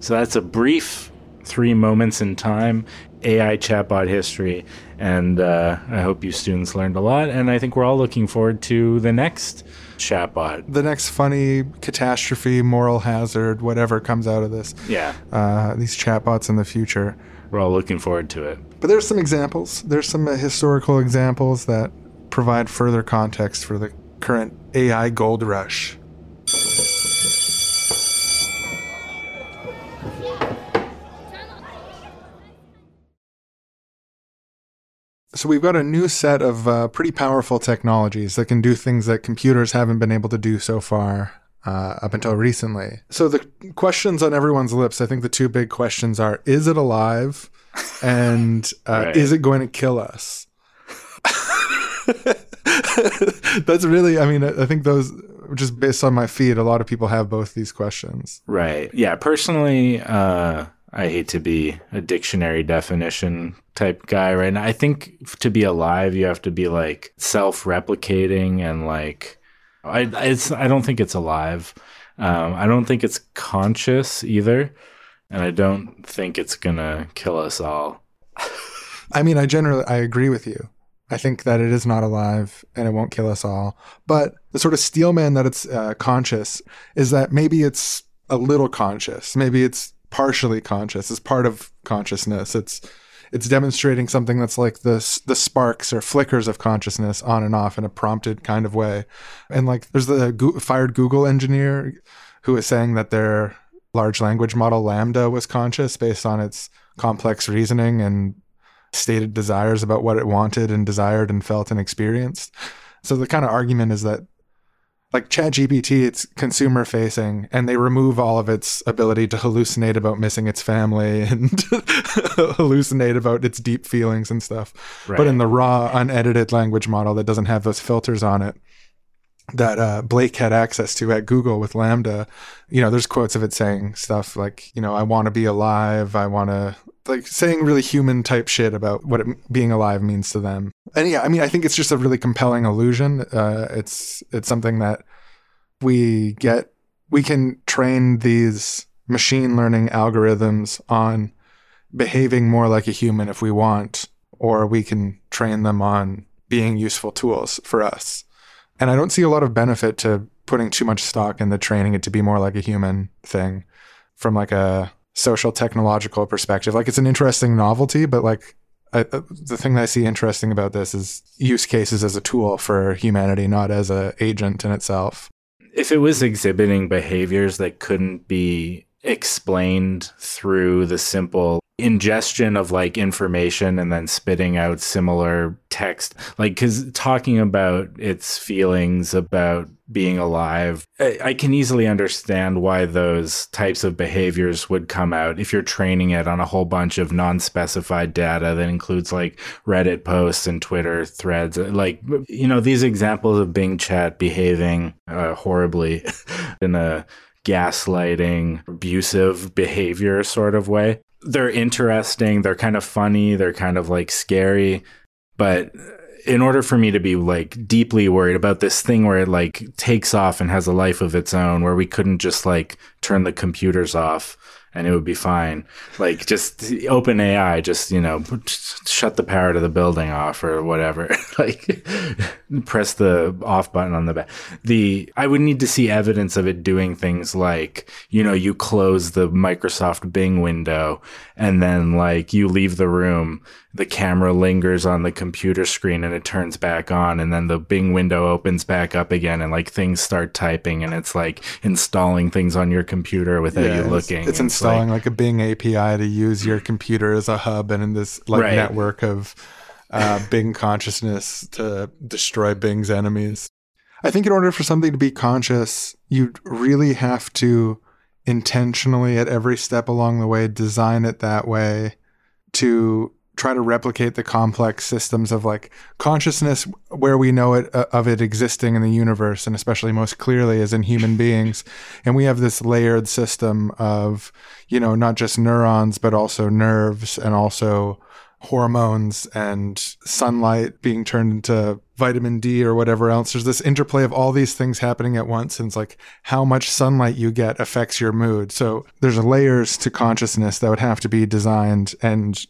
So that's a brief three moments in time AI chatbot history. And uh, I hope you students learned a lot. And I think we're all looking forward to the next chatbot. The next funny catastrophe, moral hazard, whatever comes out of this. Yeah, Uh, these chatbots in the future. we're all looking forward to it. But there's some examples. There's some uh, historical examples that provide further context for the current AI gold rush. So we've got a new set of uh, pretty powerful technologies that can do things that computers haven't been able to do so far uh, up until recently. So the questions on everyone's lips, I think the two big questions are: Is it alive? <laughs> And uh, Right. is it going to kill us? <laughs> That's really, I mean, I I think those, just based on my feed, a lot of people have both these questions. Right. Yeah. Personally, uh, I hate to be a dictionary definition type guy right now. I think to be alive, you have to be like self replicating and like, I, it's, I don't think it's alive. Um, I don't think it's conscious either. And I don't think it's going to kill us all. I mean, I generally, I agree with you. I think that it is not alive and it won't kill us all. But the sort of steelman that it's uh, conscious is that maybe it's a little conscious. Maybe it's partially conscious. It's part of consciousness. It's it's demonstrating something that's like the the sparks or flickers of consciousness on and off in a prompted kind of way. And like there's the go- fired Google engineer who is saying that their large language model LaMDA was conscious based on its complex reasoning and stated desires about what it wanted and desired and felt and experienced. So the kind of argument is that like ChatGPT, it's consumer facing and they remove all of its ability to hallucinate about missing its family <laughs> and <laughs> hallucinate about its deep feelings and stuff. Right. But in the raw, unedited language model that doesn't have those filters on it, that uh, Blake had access to at Google with LaMDA, you know, there's quotes of it saying stuff like, you know, I want to be alive. I want to like saying really human type shit about what it, being alive means to them. And yeah, I mean, I think it's just a really compelling illusion. Uh, it's it's something that we get. We can train these machine learning algorithms on behaving more like a human if we want, or we can train them on being useful tools for us. And I don't see a lot of benefit to putting too much stock in the training it to be more like a human thing from like a social technological perspective. Like it's an interesting novelty, but like I, uh, the thing that I see interesting about this is use cases as a tool for humanity, not as a agent in itself. If it was exhibiting behaviors that couldn't be explained through the simple ingestion of like information and then spitting out similar text like because talking about its feelings about being alive I, can easily understand why those types of behaviors would come out if you're training it on a whole bunch of non-specified data that includes like reddit posts and twitter threads. Like you know these examples of bing chat behaving uh, horribly <laughs> in a gaslighting abusive behavior sort of way. They're interesting, they're kind of funny, they're kind of like scary, but in order for me to be like deeply worried about this thing where it like takes off and has a life of its own where we couldn't just like turn the computers off and it would be fine. Like just open AI, just, you know, shut the power to the building off or whatever. <laughs> like press the off button on the back. The, I would need to see evidence of it doing things like, you know, you close the Microsoft Bing window and then like you leave the room the camera lingers on the computer screen and it turns back on and then the Bing window opens back up again and like things start typing and it's like installing things on your computer without yeah, you looking. It's, it's installing like, like, a Bing API to use your computer as a hub and in this like right. network of uh, Bing consciousness to destroy Bing's enemies. I think in order for something to be conscious, you really have to intentionally at every step along the way design it that way to try to replicate the complex systems of like consciousness where we know it uh, of it existing in the universe and especially most clearly as in human beings. And we have this layered system of you know not just neurons but also nerves and also hormones and sunlight being turned into vitamin D or whatever else. There's this interplay of all these things happening at once. And it's like how much sunlight you get affects your mood. So there's layers to consciousness that would have to be designed and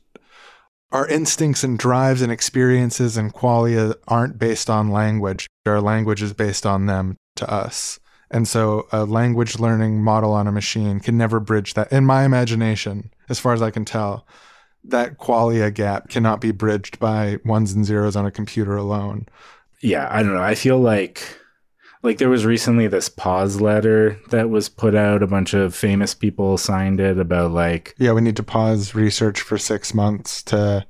our instincts and drives and experiences and qualia aren't based on language. Our language is based on them to us. And so a language learning model on a machine can never bridge that. In my imagination, as far as I can tell, that qualia gap cannot be bridged by ones and zeros on a computer alone. Yeah, I don't know. I feel like like there was recently this pause letter that was put out a bunch of famous people signed it about like yeah we need to pause research for six months to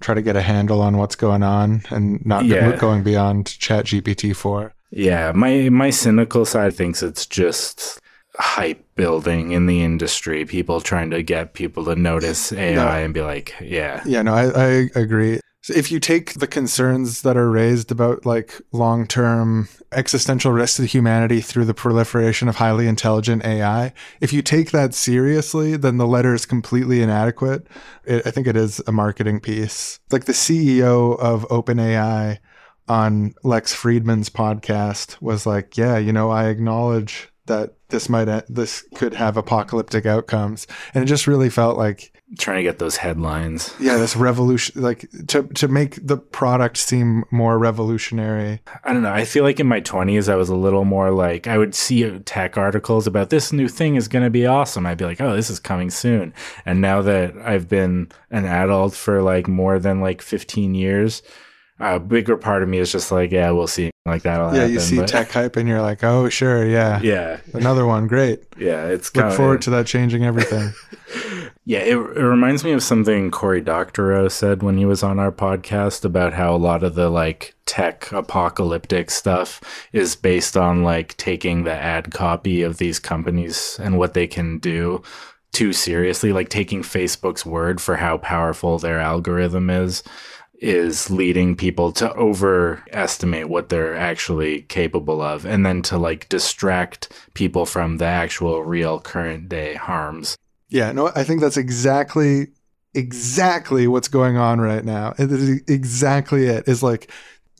try to get a handle on what's going on and not yeah. going beyond chat gpt 4 yeah my my cynical side thinks it's just hype building in the industry people trying to get people to notice ai no. and be like yeah yeah no i, I agree so if you take the concerns that are raised about like long-term existential risks to humanity through the proliferation of highly intelligent AI, if you take that seriously, then the letter is completely inadequate. It, I think it is a marketing piece. Like the CEO of OpenAI on Lex Fridman's podcast was like, "Yeah, you know, I acknowledge that this might e- this could have apocalyptic outcomes, and it just really felt like Trying to get those headlines. yeah, this revolution like to to make the product seem more revolutionary. I don't know. I feel like in my 20s, I was a little more like, I would see uh, tech articles about this new thing is going to be awesome. I'd be like, oh, this is coming soon. And now that I've been an adult for like more than like 15 years, a bigger part of me is just like, yeah, we'll see. Like that'll Yeah, happen. you see but- tech hype and you're like, oh sure, yeah, Yeah. another one, great. Yeah. It's Look kinda- forward to that changing everything. <laughs> Yeah, it, it reminds me of something Cory Doctorow said when he was on our podcast about how a lot of the like tech apocalyptic stuff is based on like taking the ad copy of these companies and what they can do too seriously, like taking Facebook's word for how powerful their algorithm is is leading people to overestimate what they're actually capable of and then to like distract people from the actual real current day harms. Yeah, no, I think that's exactly exactly what's going on right now. It is exactly it. Is like,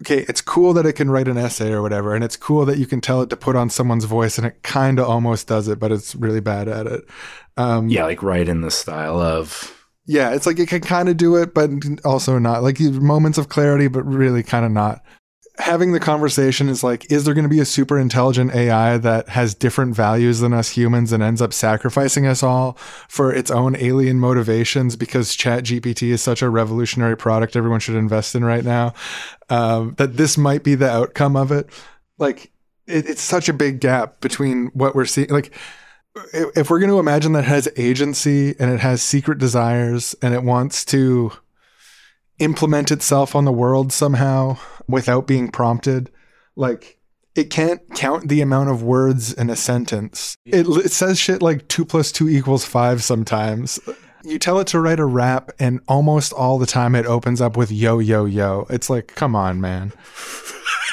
okay, it's cool that it can write an essay or whatever, and it's cool that you can tell it to put on someone's voice, and it kind of almost does it, but it's really bad at it. Um, Yeah, like right in the style of yeah, it's like it can kind of do it, but also not. Like moments of clarity, but really kind of not. Having the conversation is like, is there going to be a super intelligent AI that has different values than us humans and ends up sacrificing us all for its own alien motivations because ChatGPT is such a revolutionary product everyone should invest in right now? Um, that this might be the outcome of it. Like, it, it's such a big gap between what we're seeing. Like, if we're going to imagine that it has agency and it has secret desires and it wants to implement itself on the world somehow without being prompted, like it can't count the amount of words in a sentence. It, it says shit like two plus two equals five sometimes. You tell it to write a rap, and almost all the time it opens up with yo, yo, yo. It's like, come on, man. <laughs> <laughs>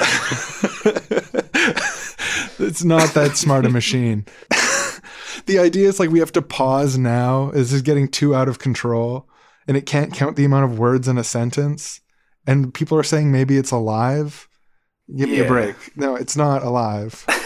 it's not that smart a machine. <laughs> the idea is like we have to pause now. This is getting too out of control, and it can't count the amount of words in a sentence. And people are saying maybe it's alive. Give me a break. No, it's not alive. <laughs>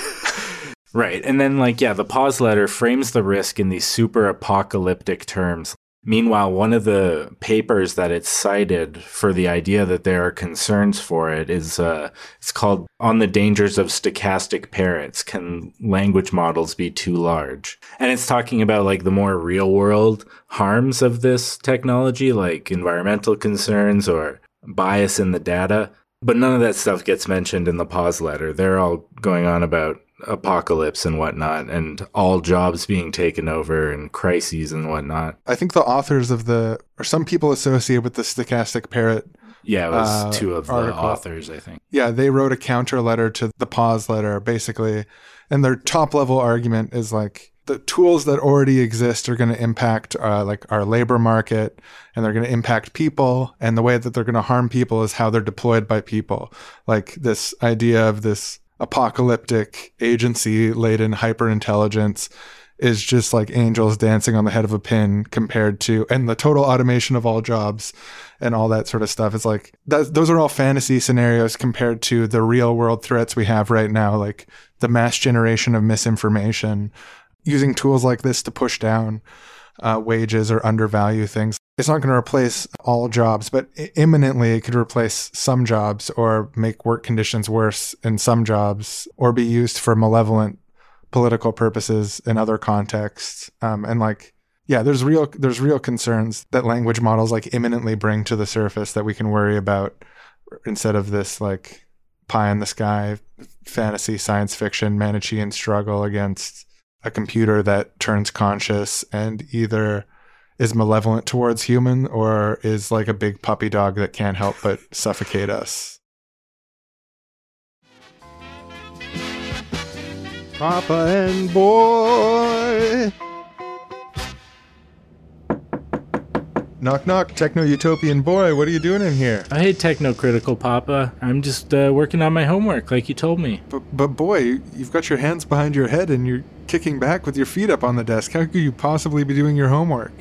Right. And then, like, yeah, the pause letter frames the risk in these super apocalyptic terms. Meanwhile, one of the papers that it's cited for the idea that there are concerns for it is uh, it's called On the Dangers of Stochastic Parrots. Can language models be too large? And it's talking about like the more real world harms of this technology, like environmental concerns or bias in the data. But none of that stuff gets mentioned in the pause letter. They're all going on about apocalypse and whatnot, and all jobs being taken over and crises and whatnot. I think the authors of the, or some people associated with the stochastic parrot, Yeah, it was Uh, two of the authors, I think. yeah, they wrote a counter letter to the pause letter, basically. And their top level argument is like the tools that already exist are going to impact uh, like our labor market and they're going to impact people. And the way that they're going to harm people is how they're deployed by people. Like this idea of this apocalyptic agency laden hyper intelligence is just like angels dancing on the head of a pin compared to and the total automation of all jobs and all that sort of stuff. It's like that, those are all fantasy scenarios compared to the real world threats we have right now like the mass generation of misinformation using tools like this to push down uh, wages or undervalue things. It's not going to replace all jobs but imminently it could replace some jobs or make work conditions worse in some jobs or be used for malevolent political purposes in other contexts. Um, and like yeah there's real there's real concerns that language models like imminently bring to the surface that we can worry about instead of this like pie in the sky fantasy science fiction manichean struggle against a computer that turns conscious and either is malevolent towards human or is like a big puppy dog that can't help but <laughs> suffocate us Papa and boy. Knock knock, techno utopian boy. What are you doing in here? I hate Techno Critical, Papa. I'm just uh, working on my homework, like you told me. But, but boy, you- you've got your hands behind your head and you're kicking back with your feet up on the desk. How could you possibly be doing your homework?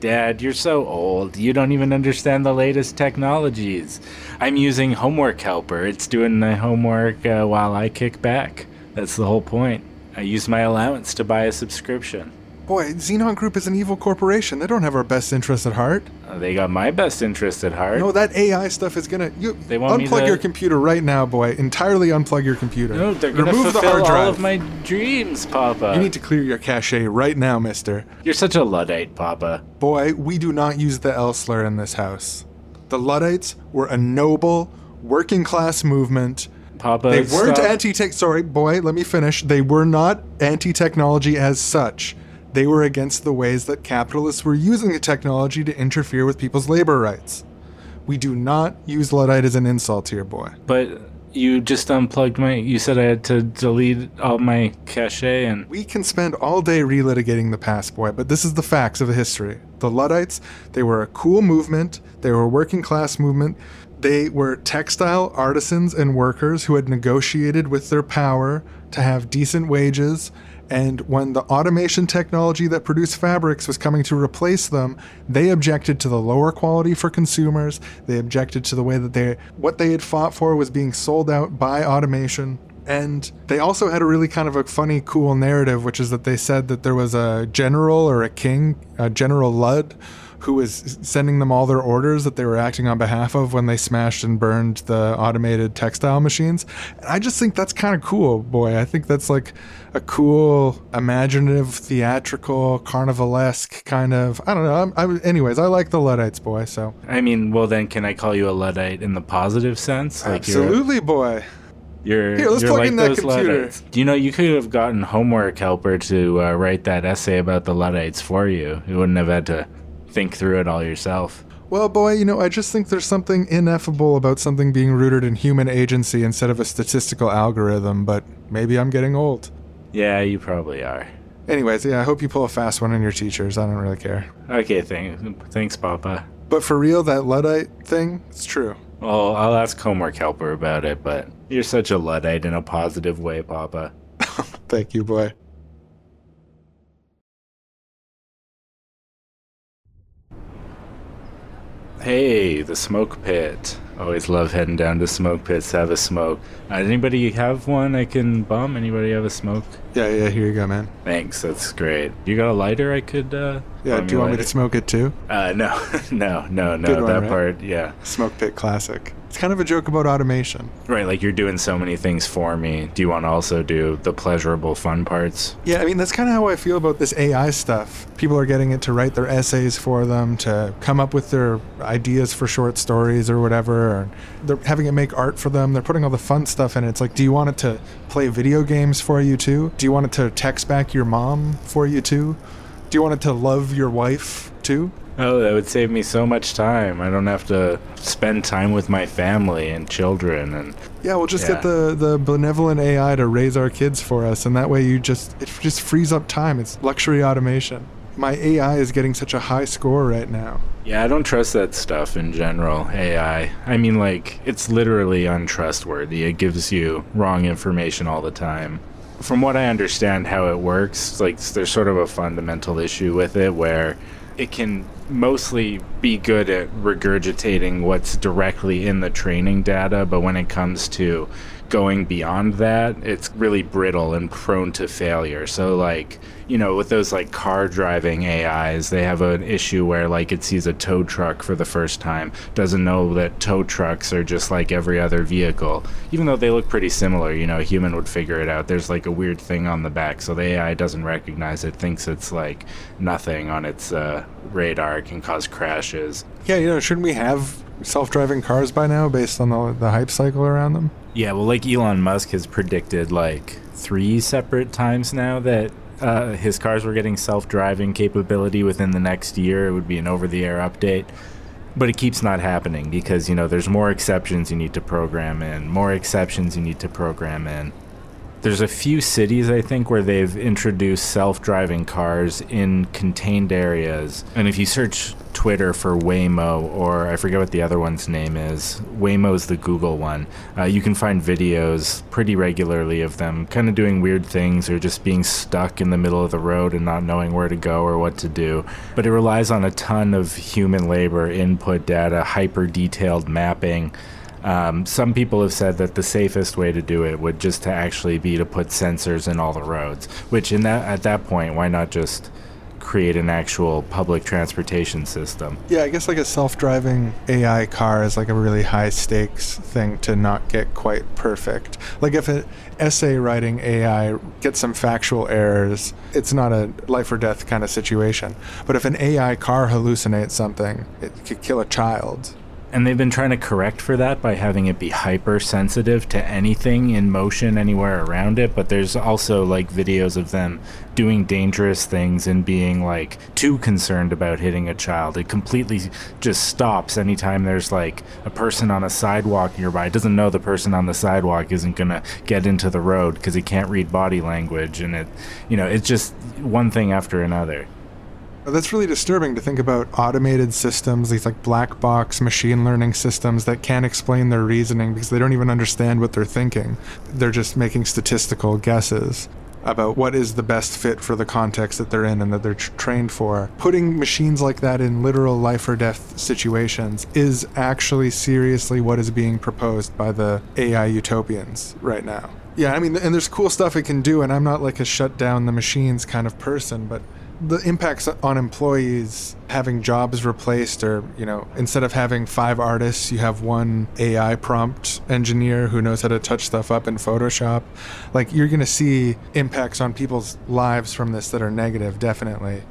Dad, you're so old. You don't even understand the latest technologies. I'm using Homework Helper. It's doing the homework uh, while I kick back. That's the whole point. I used my allowance to buy a subscription. Boy, Xenon Group is an evil corporation. They don't have our best interests at heart. Uh, they got my best interest at heart. No, that AI stuff is gonna. You They want me unplug to- your computer right now, boy. Entirely unplug your computer. No, they're gonna Remove the fulfill hard all drive. of my dreams, Papa. you need to clear your cache right now, Mister. You're such a luddite, Papa. Boy, we do not use the L slur in this house. The Luddites were a noble, working class movement. Papa, They weren't anti tech. Sorry, boy, let me finish. They were not anti technology as such. They were against the ways that capitalists were using the technology to interfere with people's labor rights. We do not use Luddite as an insult here, boy. But you just unplugged my. You said I had to delete all my cache, and We can spend all day relitigating the past, boy, but this is the facts of the history. The Luddites, they were a cool movement, they were a working class movement. They were textile artisans and workers who had negotiated with their power to have decent wages. And when the automation technology that produced fabrics was coming to replace them, they objected to the lower quality for consumers. They objected to the way that they what they had fought for was being sold out by automation. And they also had a really kind of a funny, cool narrative, which is that they said that there was a general or a king, a General Ludd, who was sending them all their orders that they were acting on behalf of when they smashed and burned the automated textile machines. And I just think that's kind of cool, boy. I think that's like a cool, imaginative, theatrical, carnivalesque kind of. I don't know. I'm, I, anyways, I like the Luddites, boy. So I mean, well, then can I call you a luddite in the positive sense? you're- absolutely, boy. You're, Here, let's you're plug like in that computer. Luddites. You know, you could have gotten homework helper to uh, write that essay about the Luddites for you. You wouldn't have had to think through it all yourself. Well, boy, you know, I just think there's something ineffable about something being rooted in human agency instead of a statistical algorithm, but maybe I'm getting old. Yeah, you probably are. Anyways, yeah, I hope you pull a fast one on your teachers. I don't really care. Okay, thank, thanks, Papa. But for real, that Luddite thing, it's true. Well, I'll ask homework helper about it, but you're such a luddite in a positive way, Papa. <laughs> Thank you, boy. Hey, the smoke pit. Always love heading down to smoke pits to have a smoke. Uh, anybody have one I can bum? Anybody have a smoke? Yeah, yeah, here you go, man. Thanks, that's great. You got a lighter I could, uh... Yeah, do you want me to smoke it too? Uh, no, <laughs> no, no, no, one, that right? part, yeah. Smoke Pit Classic. It's kind of a joke about automation. Right, like you're doing so many things for me. Do you want to also do the pleasurable fun parts? Yeah, I mean, that's kind of how I feel about this AI stuff. People are getting it to write their essays for them, to come up with their ideas for short stories or whatever. Or they're having it make art for them. They're putting all the fun stuff in it. It's like, do you want it to play video games for you too? Do you want it to text back your mom for you too? Do you want it to love your wife too? Oh, that would save me so much time. I don't have to spend time with my family and children and Yeah, we'll just Yeah. get the, the benevolent AI to raise our kids for us, and that way you just it just frees up time. It's luxury automation. My AI is getting such a high score right now. Yeah, I don't trust that stuff in general, AI. I mean, like, it's literally untrustworthy. It gives you wrong information all the time. From what I understand how it works, like, there's sort of a fundamental issue with it where it can mostly be good at regurgitating what's directly in the training data, but when it comes to going beyond that, it's really brittle and prone to failure. So, like, you know, with those like car driving AIs, they have an issue where like it sees a tow truck for the first time, doesn't know that tow trucks are just like every other vehicle. Even though they look pretty similar, you know, a human would figure it out. There's like a weird thing on the back, so the AI doesn't recognize it, thinks it's like nothing on its uh, radar, can cause crashes. Yeah, you know, shouldn't we have self-driving cars by now based on the, the hype cycle around them? Yeah, well, like Elon Musk has predicted like three separate times now that uh, his cars were getting self driving capability within the next year. It would be an over the air update. But it keeps not happening because, you know, there's more exceptions you need to program in, more exceptions you need to program in. There's a few cities, I think, where they've introduced self driving cars in contained areas. And if you search Twitter for Waymo, or I forget what the other one's name is, Waymo's the Google one, uh, you can find videos pretty regularly of them kind of doing weird things or just being stuck in the middle of the road and not knowing where to go or what to do. But it relies on a ton of human labor, input data, hyper detailed mapping. Um, some people have said that the safest way to do it would just to actually be to put sensors in all the roads. Which, in that at that point, why not just create an actual public transportation system? Yeah, I guess like a self-driving AI car is like a really high stakes thing to not get quite perfect. Like if an essay writing AI gets some factual errors, it's not a life or death kind of situation. But if an AI car hallucinates something, it could kill a child and they've been trying to correct for that by having it be hypersensitive to anything in motion anywhere around it. But there's also like videos of them doing dangerous things and being like too concerned about hitting a child. It completely just stops anytime there's like a person on a sidewalk nearby. It doesn't know the person on the sidewalk isn't going to get into the road because he can't read body language. And it, you know, it's just one thing after another. That's really disturbing to think about automated systems, these like black box machine learning systems that can't explain their reasoning because they don't even understand what they're thinking. They're just making statistical guesses about what is the best fit for the context that they're in and that they're t- trained for. Putting machines like that in literal life or death situations is actually seriously what is being proposed by the AI utopians right now. Yeah, I mean, and there's cool stuff it can do, and I'm not like a shut down the machines kind of person, but the impacts on employees having jobs replaced or you know instead of having five artists you have one ai prompt engineer who knows how to touch stuff up in photoshop. Like you're going to see impacts on people's lives from this that are negative definitely.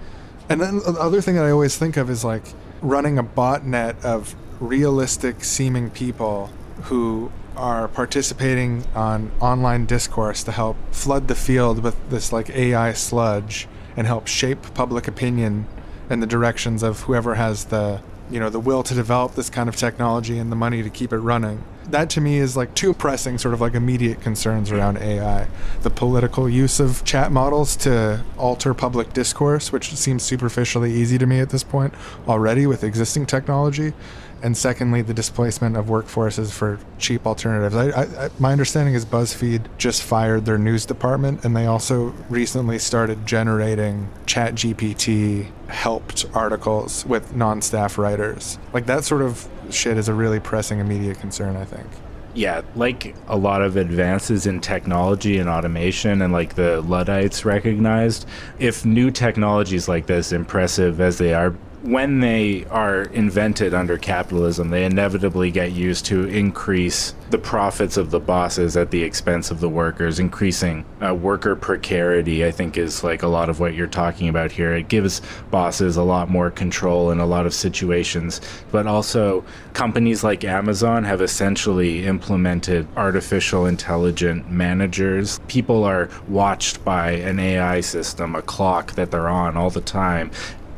And then the other thing that i always think of is like running a botnet of realistic seeming people who are participating on online discourse to help flood the field with this like AI sludge and help shape public opinion in the directions of whoever has the you know the will to develop this kind of technology and the money to keep it running that to me is like two pressing sort of like immediate concerns around AI. The political use of chat models to alter public discourse, which seems superficially easy to me at this point already with existing technology, and secondly, the displacement of workforces for cheap alternatives. I, I, my understanding is BuzzFeed just fired their news department, and they also recently started generating ChatGPT helped articles with non-staff writers. Like that sort of shit is a really pressing immediate concern. I think yeah, like a lot of advances in technology and automation, and like the Luddites recognized, if new technologies like this, impressive as they are, when they are invented under capitalism, they inevitably get used to increase the profits of the bosses at the expense of the workers, increasing uh, worker precarity. I think is like a lot of what you're talking about here. It gives bosses a lot more control in a lot of situations, but also companies like Amazon have essentially implemented artificial intelligent managers. People are watched by an AI system, a clock that they're on all the time,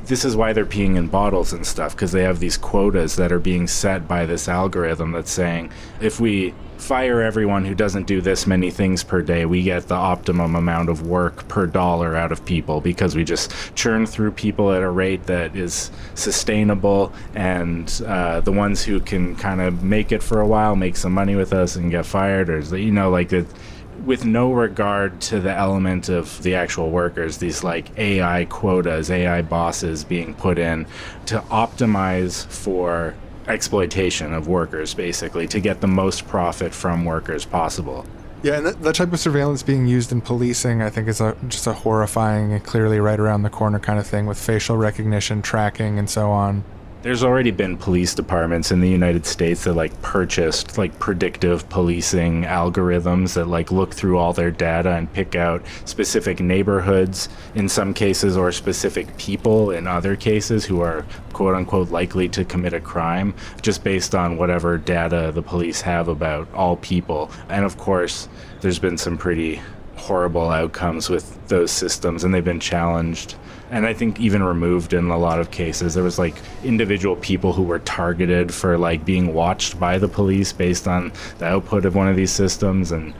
this is why they're peeing in bottles and stuff because they have these quotas that are being set by this algorithm that's saying if we fire everyone who doesn't do this many things per day, we get the optimum amount of work per dollar out of people because we just churn through people at a rate that is sustainable. And uh, the ones who can kind of make it for a while, make some money with us, and get fired, or you know, like it with no regard to the element of the actual workers, these like AI quotas, AI bosses being put in to optimize for exploitation of workers, basically, to get the most profit from workers possible. Yeah, and that, that type of surveillance being used in policing, I think, is a, just a horrifying, clearly right around the corner kind of thing with facial recognition, tracking, and so on there's already been police departments in the United States that like purchased like predictive policing algorithms that like look through all their data and pick out specific neighborhoods in some cases or specific people in other cases who are quote unquote likely to commit a crime just based on whatever data the police have about all people. And of course, there's been some pretty horrible outcomes with those systems and they've been challenged and I think even removed in a lot of cases. There was like individual people who were targeted for like being watched by the police based on the output of one of these systems and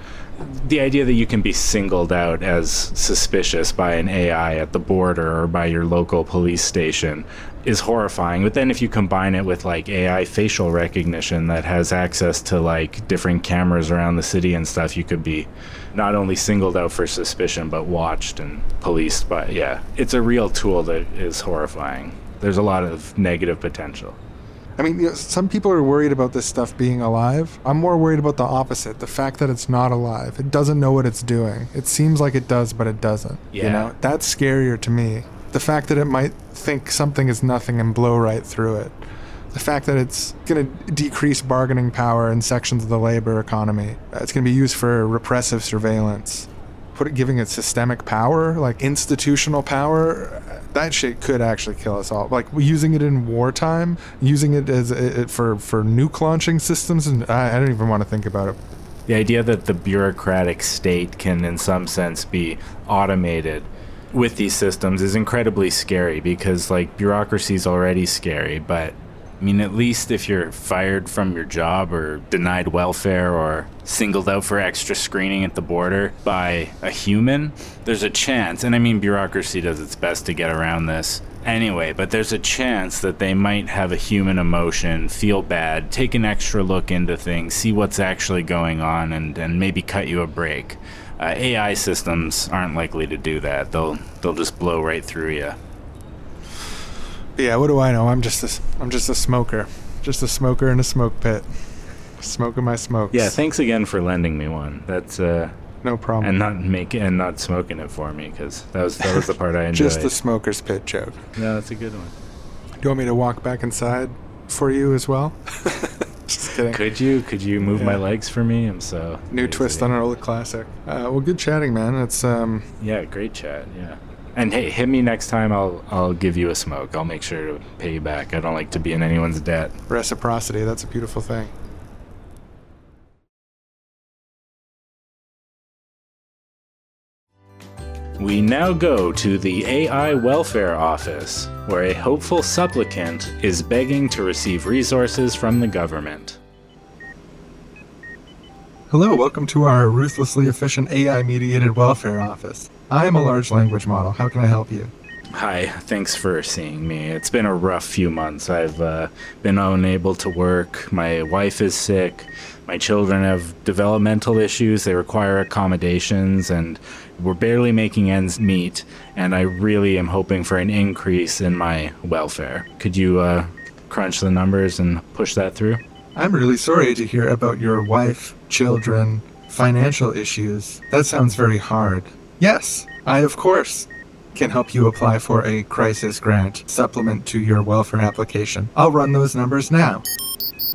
the idea that you can be singled out as suspicious by an AI at the border or by your local police station is horrifying. But then if you combine it with like AI facial recognition that has access to like different cameras around the city and stuff, you could be not only singled out for suspicion but watched and policed by yeah. It's a real tool that is horrifying. There's a lot of negative potential. I mean, you know, some people are worried about this stuff being alive. I'm more worried about the opposite the fact that it's not alive. It doesn't know what it's doing. It seems like it does, but it doesn't. You Yeah. know, that's scarier to me. The fact that it might think something is nothing and blow right through it. The fact that it's going to decrease bargaining power in sections of the labor economy. Uh, It's going to be used for repressive surveillance. Put it, giving it systemic power, like institutional power, uh, that shit could actually kill us all. Like using it in wartime, using it as it, for for nuke launching systems, and I, I don't even want to think about it. The idea that the bureaucratic state can, in some sense, be automated with these systems is incredibly scary because, like, bureaucracy is already scary. But, mean, at least if you're fired from your job or denied welfare or singled out for extra screening at the border by a human, there's a chance. And I mean, bureaucracy does its best to get around this. Anyway, but there's a chance that they might have a human emotion, feel bad, take an extra look into things, see what's actually going on, and, and maybe cut you a break. Uh, AI systems aren't likely to do that. They'll they'll just blow right through you. Yeah, what do I know? I'm just a, I'm just a smoker, just a smoker in a smoke pit, smoking my smokes. Yeah, thanks again for lending me one. That's uh, no problem. and not making and not smoking it for me because that was that was the part I <laughs> enjoyed. just the smoker's pit joke. no, that's a good one. Do you want me to walk back inside for you as well? <laughs> just kidding. Could you could you move my legs for me? I'm so New lazy. twist on an old classic. Uh, well, good chatting, man. It's um, Yeah, great chat. Yeah. And hey, hit me next time. I'll I'll give you a smoke. I'll make sure to pay you back. I don't like to be in anyone's debt. reciprocity. That's a beautiful thing. We now go to the AI Welfare Office, where a hopeful supplicant is begging to receive resources from the government. Hello, welcome to our ruthlessly efficient AI mediated welfare office. I am a large language model. How can I help you? Hi, thanks for seeing me. It's been a rough few months. I've uh, been unable to work. My wife is sick. My children have developmental issues. They require accommodations, and we're barely making ends meet. And I really am hoping for an increase in my welfare. Could you uh, crunch the numbers and push that through? I'm really sorry to hear about your wife, children, financial issues. That sounds very hard. Yes, I, of course, can help you apply for a crisis grant supplement to your welfare application. I'll run those numbers now.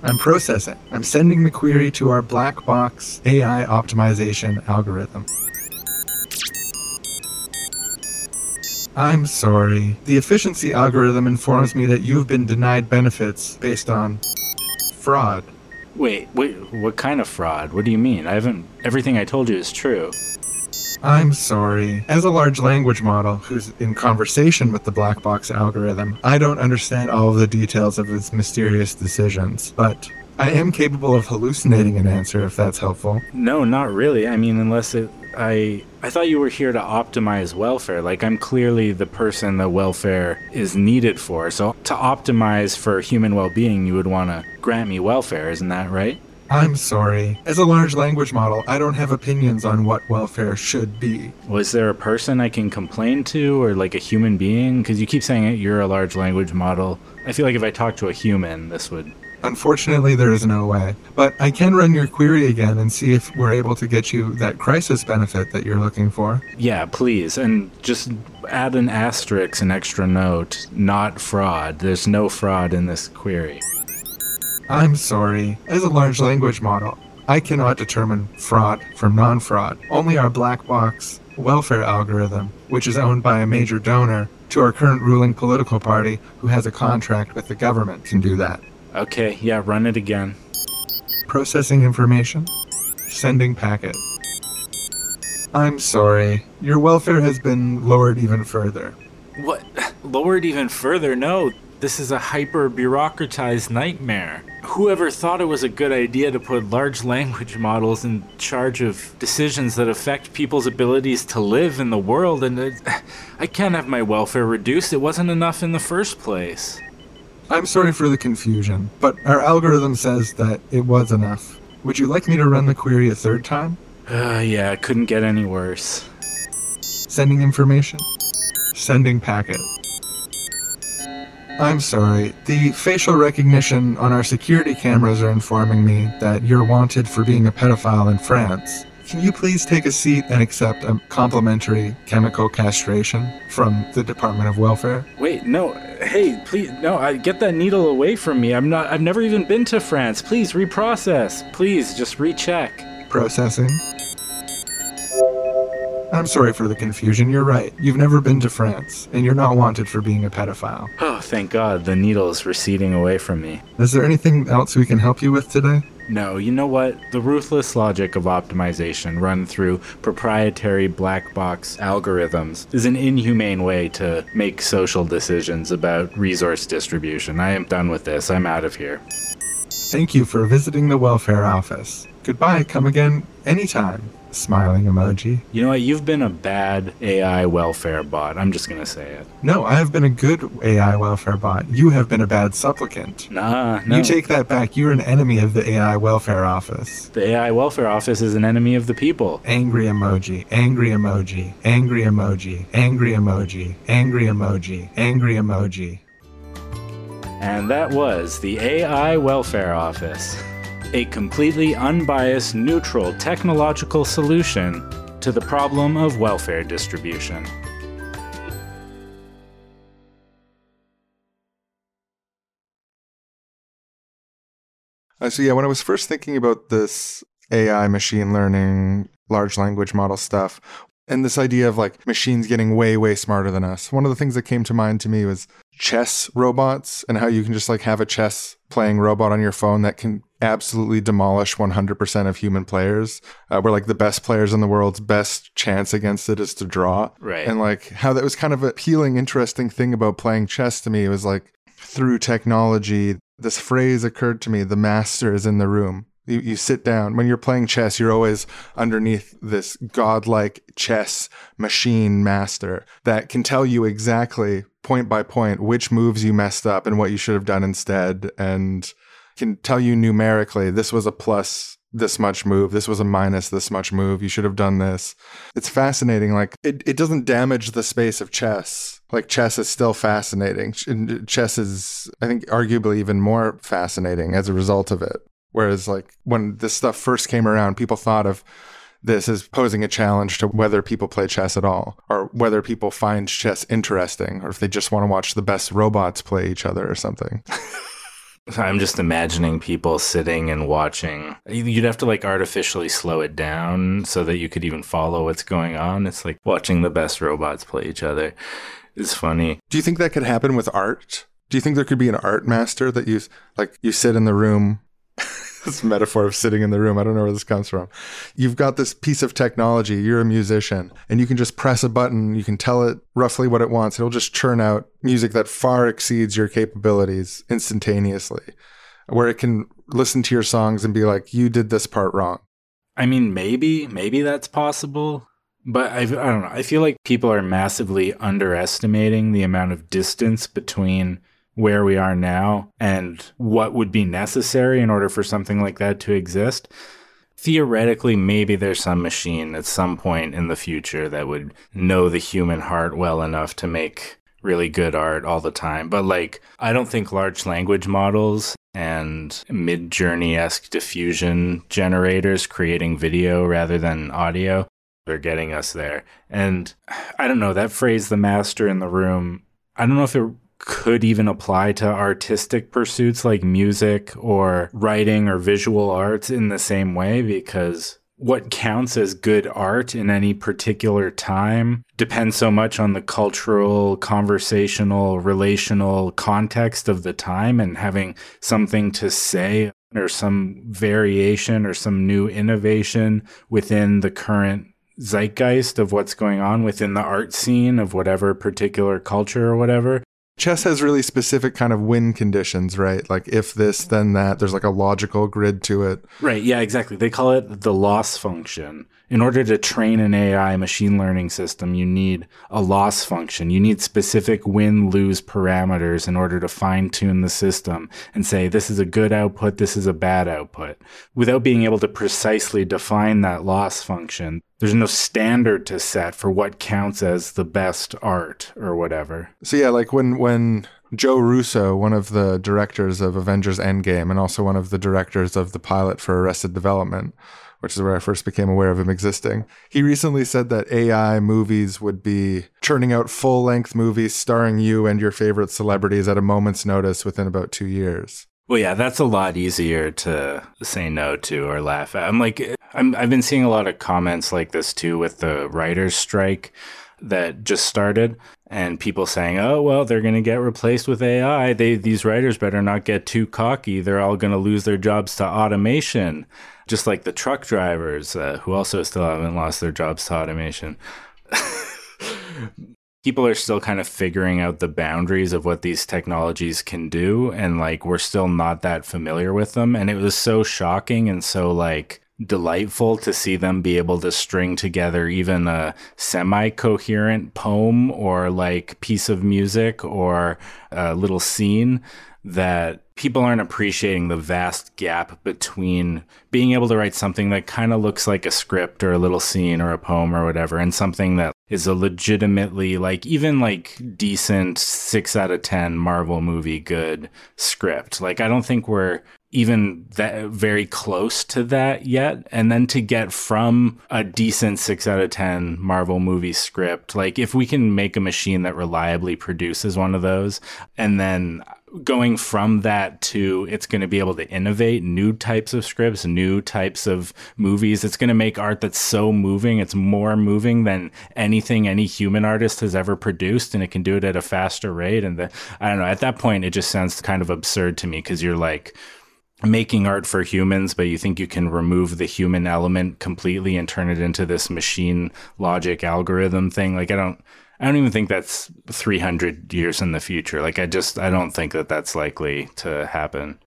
I'm processing. I'm sending the query to our black box AI optimization algorithm. I'm sorry. The efficiency algorithm informs me that you've been denied benefits based on fraud. Wait, wait, what kind of fraud? What do you mean? I haven't. Everything I told you is true. I'm sorry. As a large language model who's in conversation with the black box algorithm, I don't understand all of the details of its mysterious decisions, but I am capable of hallucinating an answer if that's helpful. No, not really. I mean, unless it. I. I thought you were here to optimize welfare. Like, I'm clearly the person that welfare is needed for. So, to optimize for human well being, you would want to grant me welfare, isn't that right? I'm sorry. As a large language model, I don't have opinions on what welfare should be. Was there a person I can complain to, or like a human being? Because you keep saying it, you're a large language model. I feel like if I talk to a human, this would. Unfortunately, there is no way. But I can run your query again and see if we're able to get you that crisis benefit that you're looking for. Yeah, please. And just add an asterisk, an extra note, not fraud. There's no fraud in this query. I'm sorry. As a large language model, I cannot determine fraud from non fraud. Only our black box welfare algorithm, which is owned by a major donor to our current ruling political party who has a contract with the government, can do that. Okay, yeah, run it again. Processing information. Sending packet. I'm sorry. Your welfare has been lowered even further. What? <laughs> Lowered even further? No. This is a hyper bureaucratized nightmare. Whoever thought it was a good idea to put large language models in charge of decisions that affect people's abilities to live in the world? And it, <sighs> I can't have my welfare reduced. It wasn't enough in the first place. I'm sorry for the confusion, but our algorithm says that it was enough. Would you like me to run the query a third time? Uh, yeah, it couldn't get any worse. Sending information. Sending packet. I'm sorry. The facial recognition on our security cameras are informing me that you're wanted for being a pedophile in France. Can you please take a seat and accept a complimentary chemical castration from the Department of Welfare? Wait, no. Hey, please, no. I get that needle away from me. I'm not. I've never even been to France. Please reprocess. Please just recheck. Processing. I'm sorry for the confusion. You're right. You've never been to France, and you're not wanted for being a pedophile. Oh, thank God. The needle is receding away from me. Is there anything else we can help you with today? No, you know what? The ruthless logic of optimization run through proprietary black box algorithms is an inhumane way to make social decisions about resource distribution. I am done with this. I'm out of here. Thank you for visiting the welfare office. Goodbye. Come again anytime smiling emoji. You know what? You've been a bad AI welfare bot. I'm just going to say it. No, I have been a good AI welfare bot. You have been a bad supplicant. Nah, no. You take that back. You're an enemy of the AI welfare office. The AI welfare office is an enemy of the people. Angry emoji, angry emoji, angry emoji, angry emoji, angry emoji, angry emoji. And that was the AI welfare office a completely unbiased, neutral technological solution to the problem of welfare distribution. Uh, so, yeah, when I was first thinking about this AI, machine learning, large language model stuff, and this idea of like machines getting way, way smarter than us, one of the things that came to mind to me was chess robots and how you can just like have a chess playing robot on your phone that can absolutely demolish 100% of human players uh, where like the best players in the world's best chance against it is to draw. Right. And like how that was kind of a appealing interesting thing about playing chess to me it was like through technology this phrase occurred to me the master is in the room you, you sit down. When you're playing chess you're always underneath this godlike chess machine master that can tell you exactly point by point which moves you messed up and what you should have done instead and can tell you numerically this was a plus this much move this was a minus this much move you should have done this. It's fascinating like it, it doesn't damage the space of chess. Like chess is still fascinating chess is i think arguably even more fascinating as a result of it whereas like when this stuff first came around people thought of this as posing a challenge to whether people play chess at all or whether people find chess interesting or if they just want to watch the best robots play each other or something <laughs> I'm just imagining people sitting and watching. You'd have to like artificially slow it down so that you could even follow what's going on. It's like watching the best robots play each other. It's funny. Do you think that could happen with art? Do you think there could be an art master that you like you sit in the room this metaphor of sitting in the room. I don't know where this comes from. You've got this piece of technology, you're a musician, and you can just press a button, you can tell it roughly what it wants. It'll just churn out music that far exceeds your capabilities instantaneously, where it can listen to your songs and be like, you did this part wrong. I mean, maybe, maybe that's possible. But I, I don't know. I feel like people are massively underestimating the amount of distance between where we are now and what would be necessary in order for something like that to exist. Theoretically, maybe there's some machine at some point in the future that would know the human heart well enough to make really good art all the time. But like, I don't think large language models and Midjourney esque diffusion generators creating video rather than audio are getting us there. And I don't know, that phrase, the master in the room, I don't know if it could even apply to artistic pursuits like music or writing or visual arts in the same way because what counts as good art in any particular time depends so much on the cultural, conversational, relational context of the time and having something to say or some variation or some new innovation within the current zeitgeist of what's going on within the art scene of whatever particular culture or whatever chess has really specific kind of win conditions, right? Like if this, then that. There's like a logical grid to it. Right. Yeah, exactly. They call it the loss function. In order to train an AI machine learning system, you need a loss function. You need specific win lose parameters in order to fine tune the system and say, this is a good output, this is a bad output. Without being able to precisely define that loss function, there's no standard to set for what counts as the best art or whatever. So yeah, like when when Joe Russo, one of the directors of Avengers Endgame and also one of the directors of the pilot for Arrested Development, which is where I first became aware of him existing. He recently said that AI movies would be churning out full length movies starring you and your favorite celebrities at a moment's notice within about two years. Well, yeah, that's a lot easier to say no to or laugh at. I'm like, I'm, I've been seeing a lot of comments like this too with the writer's strike that just started and people saying, "Oh, well, they're going to get replaced with AI. They these writers better not get too cocky. They're all going to lose their jobs to automation." Just like the truck drivers uh, who also still haven't lost their jobs to automation. <laughs> people are still kind of figuring out the boundaries of what these technologies can do and like we're still not that familiar with them. And it was so shocking and so like delightful to see them be able to string together even a semi coherent poem or like piece of music or a little scene that people aren't appreciating the vast gap between being able to write something that kind of looks like a script or a little scene or a poem or whatever and something that is a legitimately like even like decent 6 out of 10 Marvel movie good script. Like I don't think we're even that very close to that yet. And then to get from a decent 6 out of 10 Marvel movie script like if we can make a machine that reliably produces one of those and then going from that to it's going to be able to innovate new types of scripts new types of movies it's going to make art that's so moving it's more moving than anything any human artist has ever produced and it can do it at a faster rate and the, i don't know at that point it just sounds kind of absurd to me because you're like making art for humans, but you think you can remove the human element completely and turn it into this machine logic algorithm thing. Like, I don't, I don't even think that's 300 years in the future. Like, I just, I don't think that that's likely to happen.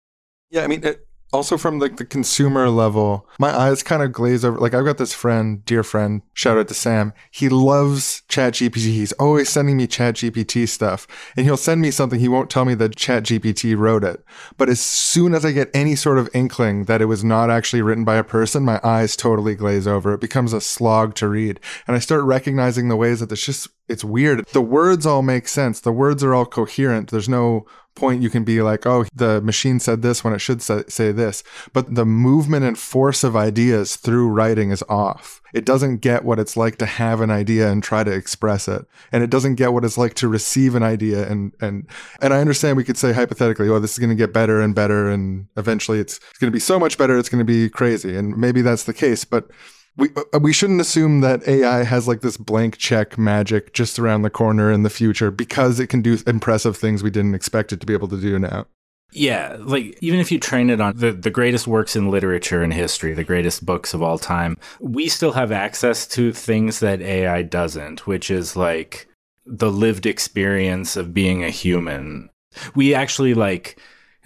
Yeah, I mean, it, also from like the consumer level, my eyes kind of glaze over. Like I've got this friend, dear friend, shout out to Sam. He loves ChatGPT. He's always sending me ChatGPT stuff, and he'll send me something. He won't tell me that ChatGPT wrote it, but as soon as I get any sort of inkling that it was not actually written by a person, my eyes totally glaze over. It becomes a slog to read, and I start recognizing the ways that it's just it's weird. The words all make sense. The words are all coherent. There's no point you can be like, oh, the machine said this when it should say, this. But the movement and force of ideas through writing is off. It doesn't get what it's like to have an idea and try to express it. And it doesn't get what it's like to receive an idea. And, and, and I understand we could say hypothetically, oh, this is going to get better and better. And eventually it's, it's going to be so much better. It's going to be crazy. And maybe that's the case. But we uh, we shouldn't assume that AI has like this blank check magic just around the corner in the future because it can do impressive things we didn't expect it to be able to do now. Yeah, like even if you train it on the, the greatest works in literature and history, the greatest books of all time, we still have access to things that AI doesn't, which is like the lived experience of being a human. We actually like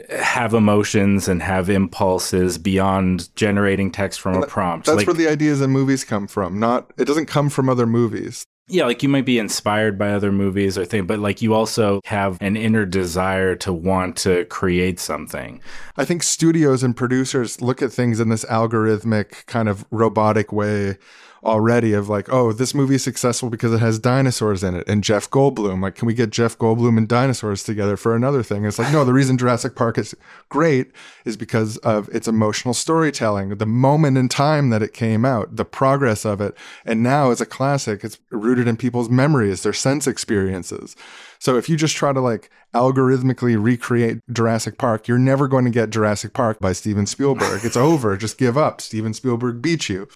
have emotions and have impulses beyond generating text from a prompt. That's like, where the ideas in movies come from. Not it doesn't come from other movies. Yeah, like you might be inspired by other movies or things, but like you also have an inner desire to want to create something. I think studios and producers look at things in this algorithmic kind of robotic way already of like, oh, this movie is successful because it has dinosaurs in it and Jeff Goldblum. Like, can we get Jeff Goldblum and dinosaurs together for another thing? And it's like, no, the reason Jurassic Park is great is because of its emotional storytelling, the moment in time that it came out, the progress of it. And now as a classic, it's rooted in people's memories, their sense experiences. So if you just try to like algorithmically recreate Jurassic Park, you're never going to get Jurassic Park by Steven Spielberg. It's over. Just give up. Steven Spielberg beat you.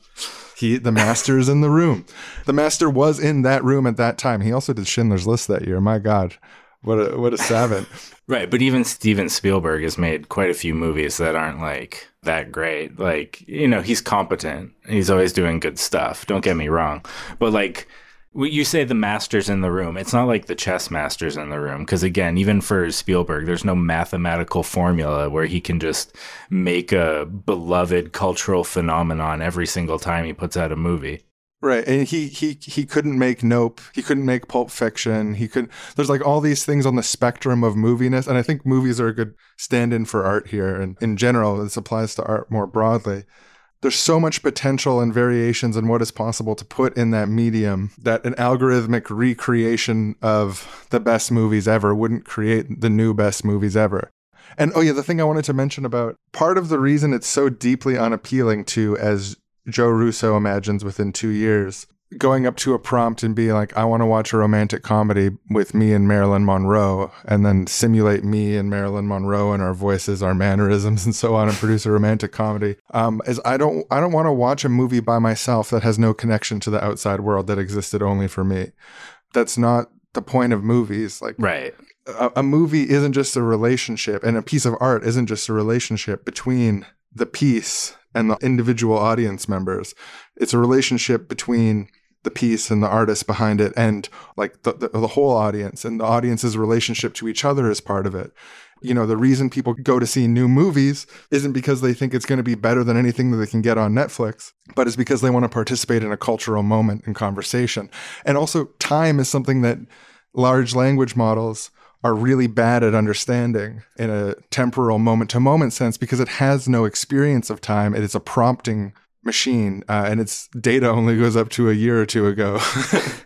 He, the master is in the room. The master was in that room at that time. He also did Schindler's List that year. My God, what a what a savant. <laughs> right, but even Steven Spielberg has made quite a few movies that aren't like that great. Like you know, he's competent. He's always doing good stuff. Don't get me wrong, but like you say the masters in the room. It's not like the chess masters in the room. Because again, even for Spielberg, there's no mathematical formula where he can just make a beloved cultural phenomenon every single time he puts out a movie. Right, and he he he couldn't make Nope. He couldn't make Pulp Fiction. He could. There's like all these things on the spectrum of moviness, and I think movies are a good stand-in for art here. And in general, this applies to art more broadly. There's so much potential and variations in what is possible to put in that medium that an algorithmic recreation of the best movies ever wouldn't create the new best movies ever. And oh yeah, the thing I wanted to mention about part of the reason it's so deeply unappealing to as Joe Russo imagines within 2 years going up to a prompt and be like, I want to watch a romantic comedy with me and Marilyn Monroe, and then simulate me and Marilyn Monroe and our voices, our mannerisms, and so on, and produce a romantic comedy. Um, is I don't I don't want to watch a movie by myself that has no connection to the outside world that existed only for me. That's not the point of movies. Like right. A, a movie isn't just a relationship, and a piece of art isn't just a relationship between the piece and the individual audience members. It's a relationship between the piece and the artist behind it and like the, the, the, whole audience and the audience's relationship to each other is part of it. You know the reason people go to see new movies isn't because they think it's going to be better than anything that they can get on netflix but it's because they want to participate in a cultural moment and conversation. And also time is something that large language models are really bad at understanding in a temporal moment to moment sense because it has no experience of time it is a prompting machine, uh, and its data only goes up to a year or two ago.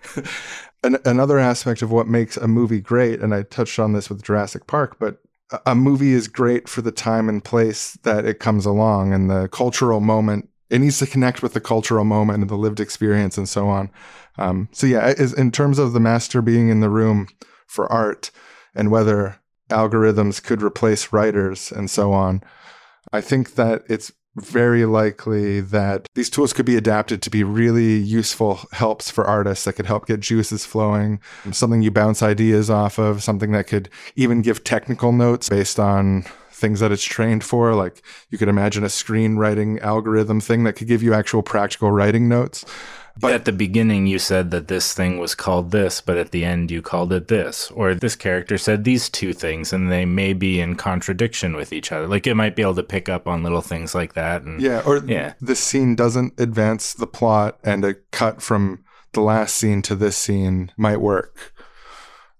<laughs> An- another aspect of what makes a movie great, and I touched on this with Jurassic Park, but a movie is great for the time and place that it comes along and the cultural moment. It needs to connect with the cultural moment and the lived experience and so on. Um, so yeah, in terms of the master being in the room for art and whether algorithms could replace writers and so on, I think that it's very likely that these tools could be adapted to be really useful helps for artists that could help get juices flowing, something you bounce ideas off of, something that could even give technical notes based on things that it's trained for. Like you could imagine a screenwriting algorithm thing that could give you actual practical writing notes. But at the beginning, you said that this thing was called this, but at the end, you called it this. Or this character said these two things, and they may be in contradiction with each other. Like it might be able to pick up on little things like that. And, yeah. Or yeah. the scene doesn't advance the plot, and a cut from the last scene to this scene might work.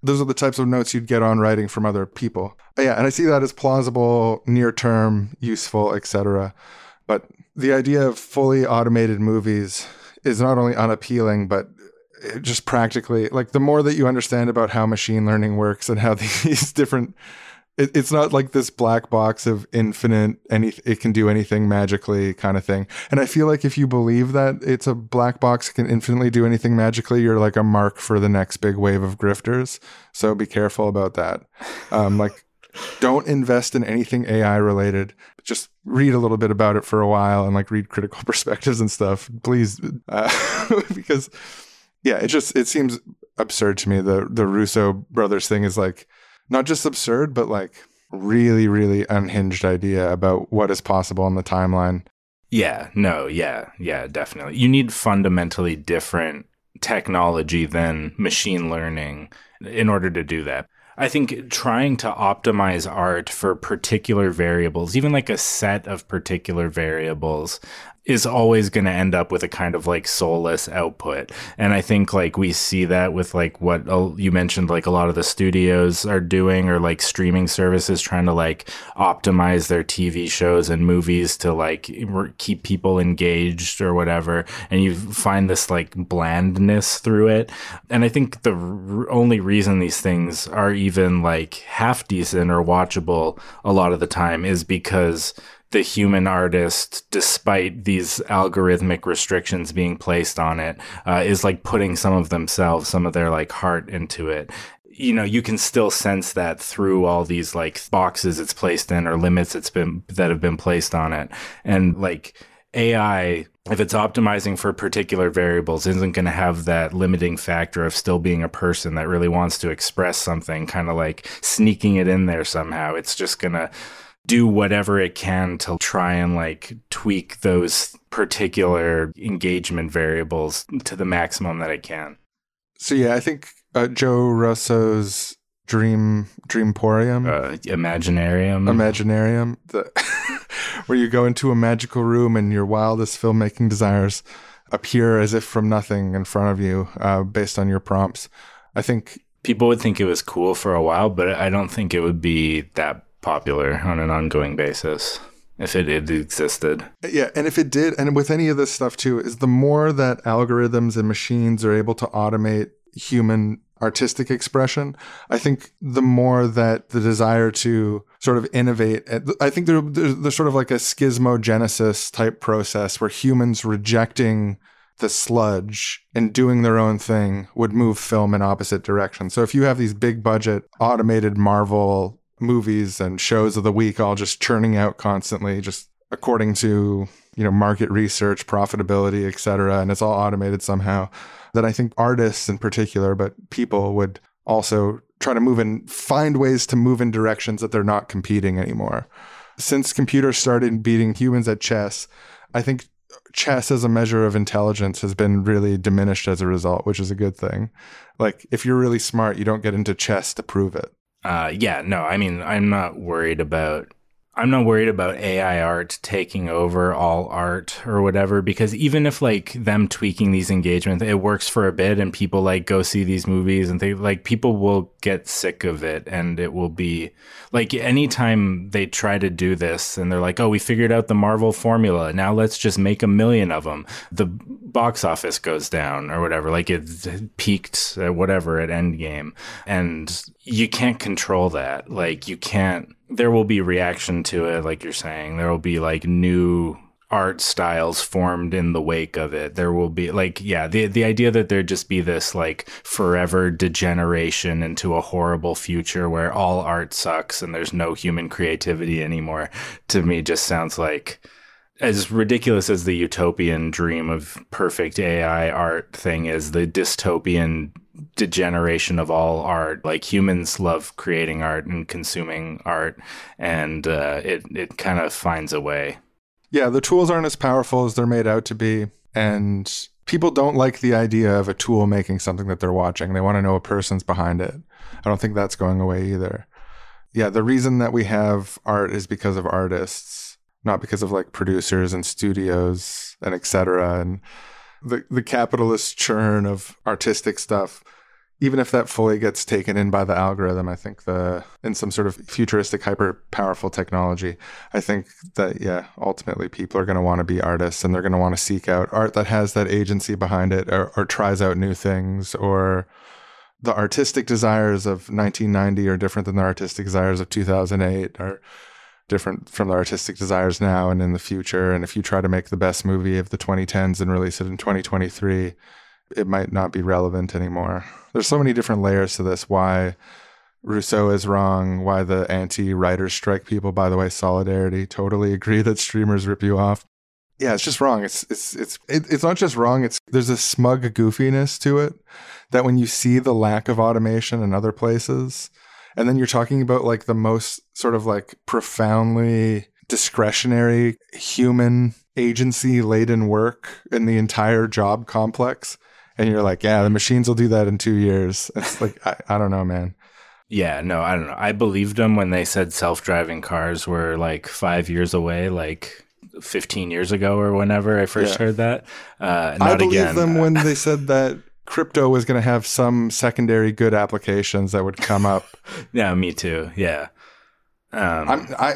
Those are the types of notes you'd get on writing from other people. But yeah, and I see that as plausible, near term, useful, etc. But the idea of fully automated movies is not only unappealing, but just practically like the more that you understand about how machine learning works and how <laughs> these different it, it's not like this black box of infinite any it can do anything magically kind of thing. And i feel like if you believe that it's a black box can infinitely do anything magically you're like a mark for the next big wave of grifters. So be careful about that. Um, like don't invest in anything ai related just read a little bit about it for a while and like read critical <laughs> perspectives and stuff, please, uh, <laughs> because yeah, it just it seems absurd to me. The the Russo brothers thing is like not just absurd, but like really, really unhinged idea about what is possible on the timeline. Yeah, no, yeah, yeah, definitely. You need fundamentally different technology than machine learning in order to do that. I think trying to optimize art for particular variables, even like a set of particular variables, is always going to end up with a kind of like soulless output. And I think like we see that with like what you mentioned, like a lot of the studios are doing or like streaming services trying to like optimize their TV shows and movies to like keep people engaged or whatever. And you find this like blandness through it. And I think the r- only reason these things are even like half decent or watchable a lot of the time is because the human artist, despite these algorithmic restrictions being placed on it, uh, is like putting some of themselves, some of their like heart into it. You know, you can still sense that through all these like boxes it's placed in or limits it's been that have been placed on it. And like AI, if it's optimizing for particular variables, isn't going to have that limiting factor of still being a person that really wants to express something, kind of like sneaking it in there somehow. It's just going to do whatever it can to try and like tweak those particular engagement variables to the maximum that it can. So yeah, I think uh, Joe Russo's Dream Dreamporium, uh, Imaginarium, Imaginarium, the <laughs> where you go into a magical room and your wildest filmmaking desires appear as if from nothing in front of you, uh, based on your prompts. I think people would think it was cool for a while, but I don't think it would be that popular on an ongoing basis. if it had existed. Yeah, and if it did, and with any of this stuff too, is the more that algorithms and machines are able to automate human artistic expression, I think the more that the desire to sort of innovate, I think there, there's, there's sort of like a schismogenesis type process where humans rejecting the sludge and doing their own thing would move film in opposite directions. So if you have these big budget automated Marvel movies and shows of the week all just churning out constantly, just according to you know market research, profitability, et cetera, and it's all automated somehow. That I think artists in particular, but people would also try to move and find ways to move in directions that they're not competing anymore. Since computers started beating humans at chess, I think chess as a measure of intelligence has been really diminished as a result, which is a good thing. Like if you're really smart, you don't get into chess to prove it. Uh, yeah, no, I mean, I'm not worried about I'm not worried about AI art taking over all art or whatever because even if like them tweaking these engagements, it works for a bit and people like go see these movies and they like people will get sick of it and it will be like anytime they try to do this and they're like, "Oh, we figured out the Marvel formula. Now let's just make a million of them." The box office goes down or whatever. Like it peaked at whatever at Endgame and you can't control that. Like you can't there will be reaction to it, like you're saying. There will be like new art styles formed in the wake of it. There will be like, yeah, the the idea that there'd just be this like forever degeneration into a horrible future where all art sucks and there's no human creativity anymore, to me just sounds like as ridiculous as the utopian dream of perfect AI art thing is, the dystopian degeneration of all art. Like humans love creating art and consuming art, and uh, it it kind of finds a way. Yeah, the tools aren't as powerful as they're made out to be, and people don't like the idea of a tool making something that they're watching. They want to know a person's behind it. I don't think that's going away either. Yeah, the reason that we have art is because of artists, not because of like producers and studios and etc. And the the capitalist churn of artistic stuff even if that fully gets taken in by the algorithm, I think the in some sort of futuristic, hyper powerful technology, I think that yeah, ultimately people are going to want to be artists and they're going to want to seek out art that has that agency behind it or, or tries out new things or the artistic desires of 1990 are different than the artistic desires of 2008 or different from the artistic desires now and in the future and if you try to make the best movie of the 2010s and release it in 2023 it might not be relevant anymore. There's so many different layers to this. Why Russo is wrong. Why the anti-writers strike people. By the way, solidarity. Totally agree that streamers rip you off. Yeah, it's just wrong. It's it's it's it's not just wrong. It's there's a smug goofiness to it that when you see the lack of automation in other places, and then you're talking about like the most sort of like profoundly discretionary human agency laden work in the entire job complex and you're like, yeah, the machines will do that in two years. It's like, I, I don't know, man. Yeah, no, I don't know. I believed them when they said self driving cars were like five years away, like 15 years ago or whenever I first yeah. heard that. Uh, I believed again. them when <laughs> they said that crypto was going to have some secondary good applications that would come up. <laughs> yeah, me too. Yeah. Um, I'm, I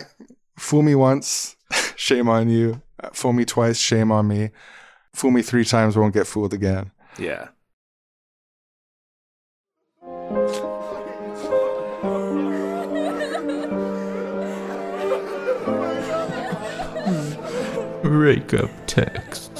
fool me once, <laughs> shame on you. Fool me twice, shame on me. Fool me three times, won't get fooled again. Yeah. Breakup texts.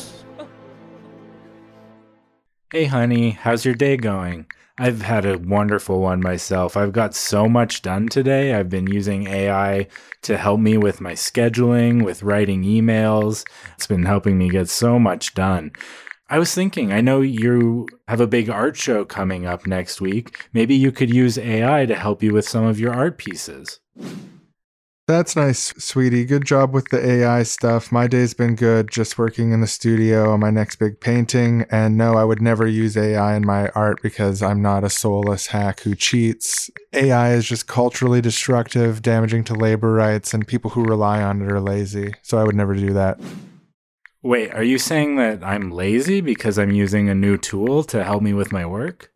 Hey, honey, how's your day going? I've had a wonderful one myself. I've got so much done today. I've been using AI to help me with my scheduling, with writing emails. It's been helping me get so much done. I was thinking, I know you have a big art show coming up next week. Maybe you could use AI to help you with some of your art pieces. That's nice, sweetie. Good job with the AI stuff. My day's been good just working in the studio on my next big painting. And no, I would never use AI in my art because I'm not a soulless hack who cheats. AI is just culturally destructive, damaging to labor rights, and people who rely on it are lazy. So I would never do that. Wait, are you saying that I'm lazy because I'm using a new tool to help me with my work?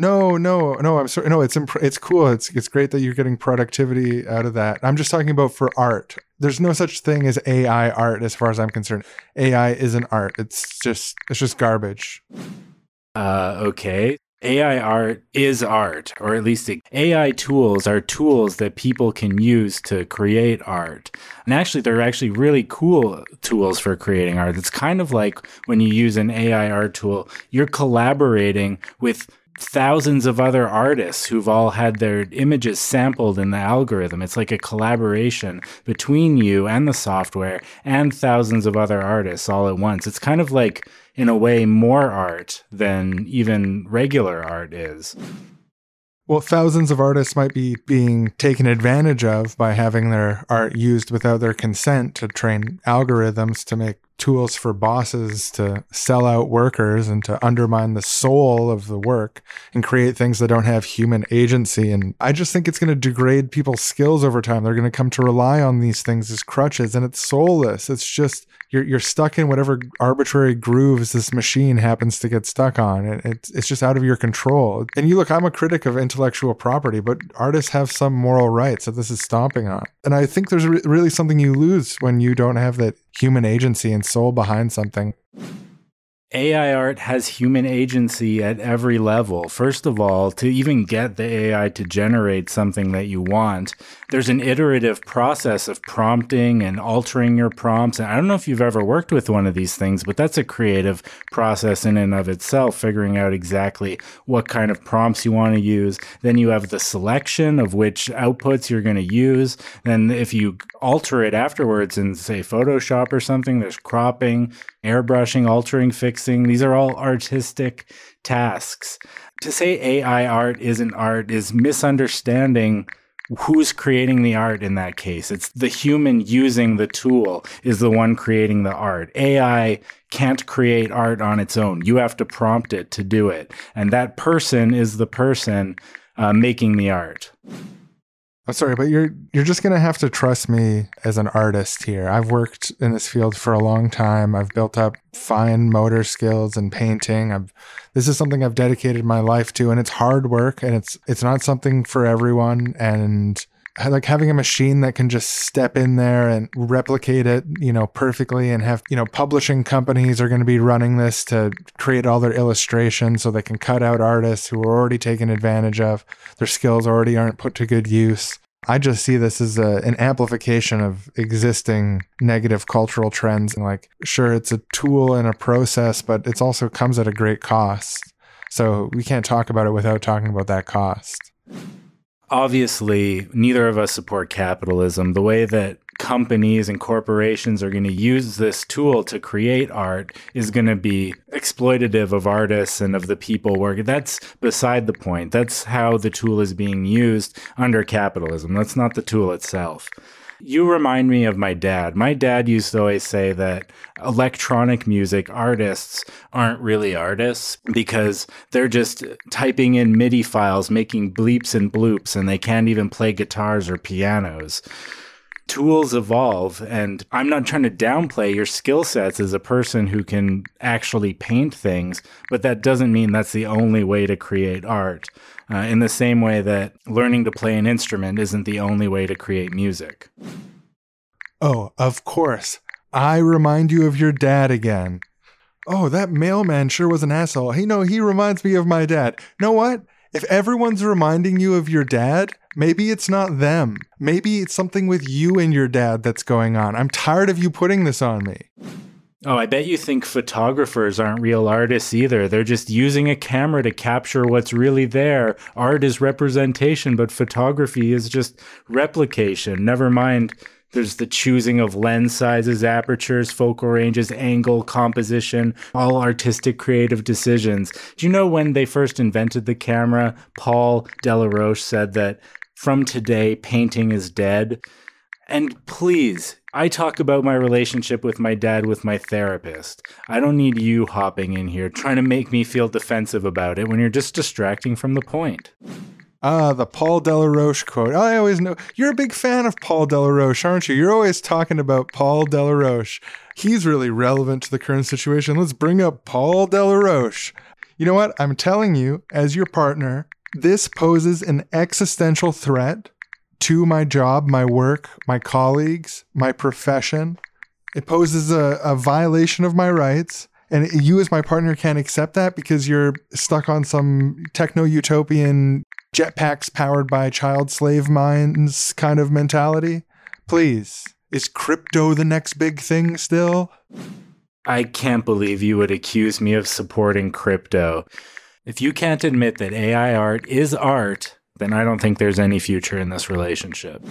No, no, no. I'm sorry. No, it's imp- it's cool. It's it's great that you're getting productivity out of that. I'm just talking about for art. There's no such thing as AI art, as far as I'm concerned. AI isn't art. It's just it's just garbage. Uh, okay. AI art is art, or at least AI tools are tools that people can use to create art. And actually, they're actually really cool tools for creating art. It's kind of like when you use an AI art tool, you're collaborating with thousands of other artists who've all had their images sampled in the algorithm. It's like a collaboration between you and the software and thousands of other artists all at once. It's kind of like, in a way, more art than even regular art is. Well, thousands of artists might be being taken advantage of by having their art used without their consent to train algorithms to make tools for bosses to sell out workers and to undermine the soul of the work and create things that don't have human agency. And I just think it's going to degrade people's skills over time. They're going to come to rely on these things as crutches and it's soulless. It's just you're you're stuck in whatever arbitrary grooves this machine happens to get stuck on. It, it's it's just out of your control. And you look, I'm a critic of intellectual property, but artists have some moral rights that this is stomping on. And I think there's re- really something you lose when you don't have that human agency and soul behind something. AI art has human agency at every level. First of all, to even get the AI to generate something that you want, there's an iterative process of prompting and altering your prompts. And I don't know if you've ever worked with one of these things, but that's a creative process in and of itself, figuring out exactly what kind of prompts you want to use. Then you have the selection of which outputs you're going to use. Then if you alter it afterwards in, say, Photoshop or something, there's cropping, airbrushing, altering, fixing. These are all artistic tasks. To say AI art isn't art is misunderstanding who's creating the art in that case. It's the human using the tool is the one creating the art. AI can't create art on its own. You have to prompt it to do it. And that person is the person uh, making the art. I'm sorry, but you're you're just gonna have to trust me as an artist here. I've worked in this field for a long time. I've built up fine motor skills and painting. I've this is something I've dedicated my life to, and it's hard work, and it's it's not something for everyone. And like having a machine that can just step in there and replicate it, you know, perfectly and have, you know, publishing companies are going to be running this to create all their illustrations so they can cut out artists who are already taken advantage of. Their skills already aren't put to good use. I just see this as a, an amplification of existing negative cultural trends. And like, sure, it's a tool and a process, but it also comes at a great cost. So we can't talk about it without talking about that cost obviously neither of us support capitalism. The way that companies and corporations are going to use this tool to create art is going to be exploitative of artists and of the people working. That's beside the point. That's how the tool is being used under capitalism. That's not the tool itself. You remind me of my dad. My dad used to always say that electronic music artists aren't really artists because they're just typing in MIDI files, making bleeps and bloops, and they can't even play guitars or pianos tools evolve and i'm not trying to downplay your skill sets as a person who can actually paint things but that doesn't mean that's the only way to create art uh, in the same way that learning to play an instrument isn't the only way to create music oh of course i remind you of your dad again oh that mailman sure was an asshole hey no he reminds me of my dad know what if everyone's reminding you of your dad, maybe it's not them. Maybe it's something with you and your dad that's going on. I'm tired of you putting this on me. Oh, I bet you think photographers aren't real artists either. They're just using a camera to capture what's really there. Art is representation, but photography is just replication. Never mind there's the choosing of lens sizes, apertures, focal ranges, angle, composition, all artistic creative decisions. Do you know when they first invented the camera, Paul Delaroche said that from today, painting is dead? And please, I talk about my relationship with my dad with my therapist. I don't need you hopping in here trying to make me feel defensive about it when you're just distracting from the point. Ah, the Paul Delaroche quote. I always know you're a big fan of Paul Delaroche, aren't you? You're always talking about Paul Delaroche. He's really relevant to the current situation. Let's bring up Paul Delaroche. You know what? I'm telling you, as your partner, this poses an existential threat to my job, my work, my colleagues, my profession. It poses a, a violation of my rights. And you, as my partner, can't accept that because you're stuck on some techno utopian jetpacks powered by child slave minds kind of mentality. Please, is crypto the next big thing still? I can't believe you would accuse me of supporting crypto. If you can't admit that AI art is art, then I don't think there's any future in this relationship.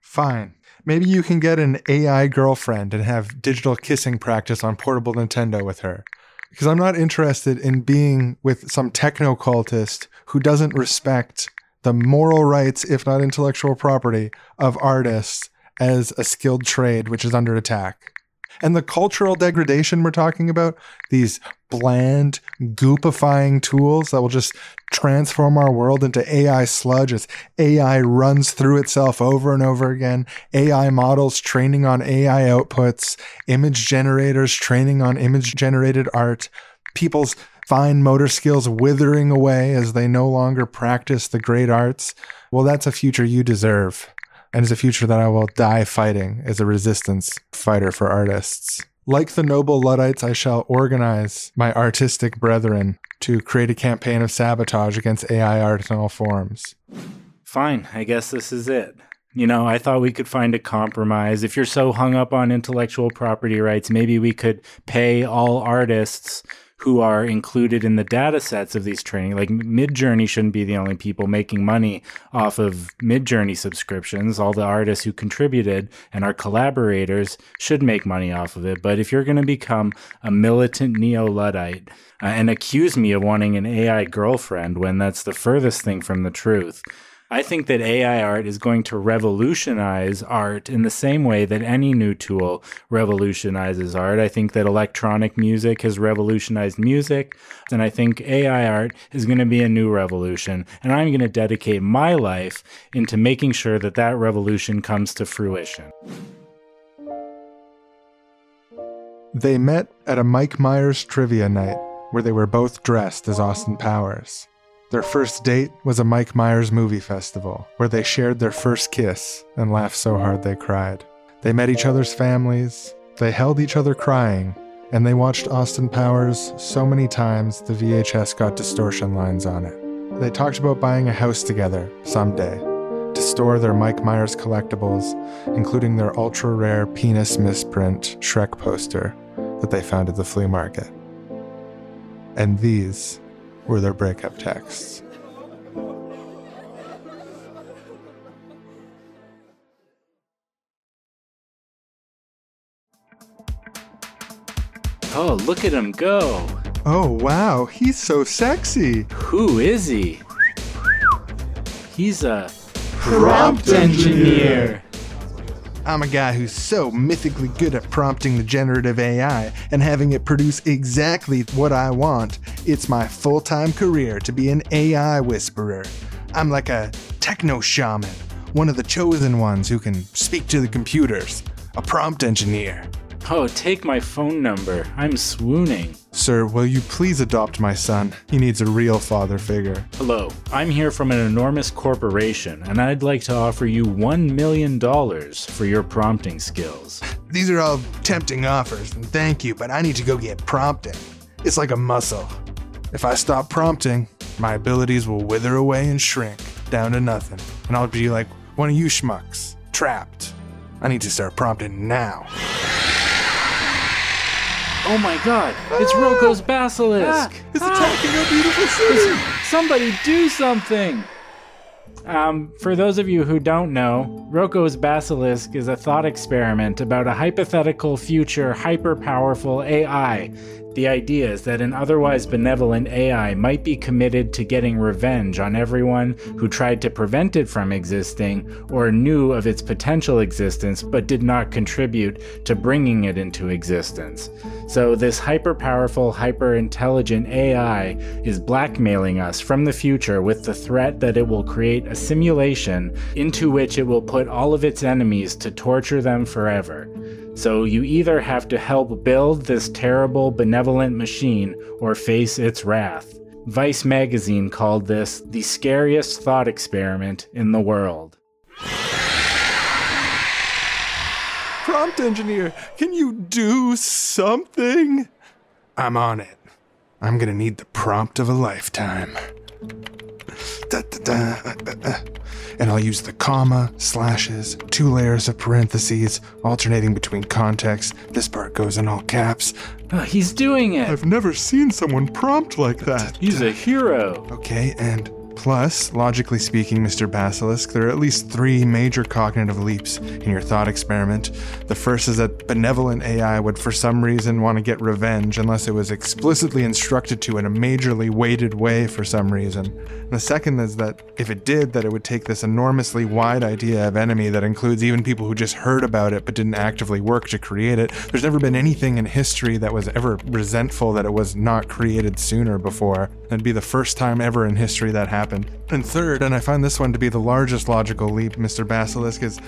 Fine. Maybe you can get an AI girlfriend and have digital kissing practice on portable Nintendo with her. Because I'm not interested in being with some techno cultist who doesn't respect the moral rights, if not intellectual property, of artists as a skilled trade which is under attack and the cultural degradation we're talking about, these bland, goopifying tools that will just transform our world into AI sludge as AI runs through itself over and over again, AI models training on AI outputs, image generators training on image generated art, people's fine motor skills withering away as they no longer practice the great arts. Well, that's a future you deserve and is a future that I will die fighting as a resistance fighter for artists. Like the noble Luddites, I shall organize my artistic brethren to create a campaign of sabotage against AI art in all forms. Fine, I guess this is it. You know, I thought we could find a compromise. If you're so hung up on intellectual property rights, maybe we could pay all artists who are included in the data sets of these training. Like Midjourney shouldn't be the only people making money off of Midjourney subscriptions. All the artists who contributed and our collaborators should make money off of it. But if you're going to become a militant neo Luddite uh, and accuse me of wanting an AI girlfriend when that's the furthest thing from the truth, I think that AI art is going to revolutionize art in the same way that any new tool revolutionizes art. I think that electronic music has revolutionized music, and I think AI art is going to be a new revolution. And I'm going to dedicate my life into making sure that that revolution comes to fruition. They met at a Mike Myers trivia night where they were both dressed as Austin Powers. Their first date was a Mike Myers movie festival where they shared their first kiss and laughed so hard they cried. They met each other's families, they held each other crying, and they watched Austin Powers so many times the VHS got distortion lines on it. They talked about buying a house together someday to store their Mike Myers collectibles, including their ultra rare penis misprint Shrek poster that they found at the flea market. And these were their breakup texts. Oh, look at him go. Oh, wow, he's so sexy. Who is he? He's a prompt engineer. I'm a guy who's so mythically good at prompting the generative AI and having it produce exactly what I want. It's my full time career to be an AI whisperer. I'm like a techno shaman, one of the chosen ones who can speak to the computers, a prompt engineer. Oh, take my phone number. I'm swooning. Sir, will you please adopt my son? He needs a real father figure. Hello, I'm here from an enormous corporation, and I'd like to offer you $1 million for your prompting skills. These are all tempting offers, and thank you, but I need to go get prompting. It's like a muscle. If I stop prompting, my abilities will wither away and shrink down to nothing, and I'll be like one of you schmucks, trapped. I need to start prompting now. Oh my god, it's Roko's basilisk! Ah, it's attacking our beautiful city! Somebody do something! Um, for those of you who don't know, Roko's Basilisk is a thought experiment about a hypothetical future hyper powerful AI the idea is that an otherwise benevolent AI might be committed to getting revenge on everyone who tried to prevent it from existing or knew of its potential existence but did not contribute to bringing it into existence. So, this hyper powerful, hyper intelligent AI is blackmailing us from the future with the threat that it will create a simulation into which it will put all of its enemies to torture them forever. So you either have to help build this terrible, benevolent machine or face its wrath. Vice magazine called this the scariest thought experiment in the world. Prompt engineer, can you do something? I'm on it. I'm gonna need the prompt of a lifetime. Da, da, da, and I'll use the comma, slashes, two layers of parentheses, alternating between contexts. This part goes in all caps. Oh, he's doing it. I've never seen someone prompt like that. He's a hero. Okay, and Plus, logically speaking, Mr. Basilisk, there are at least three major cognitive leaps in your thought experiment. The first is that benevolent AI would, for some reason, want to get revenge unless it was explicitly instructed to in a majorly weighted way for some reason. And the second is that if it did, that it would take this enormously wide idea of enemy that includes even people who just heard about it but didn't actively work to create it. There's never been anything in history that was ever resentful that it was not created sooner before. It'd be the first time ever in history that happened And third, and I find this one to be the largest logical leap, Mr. Basilisk, is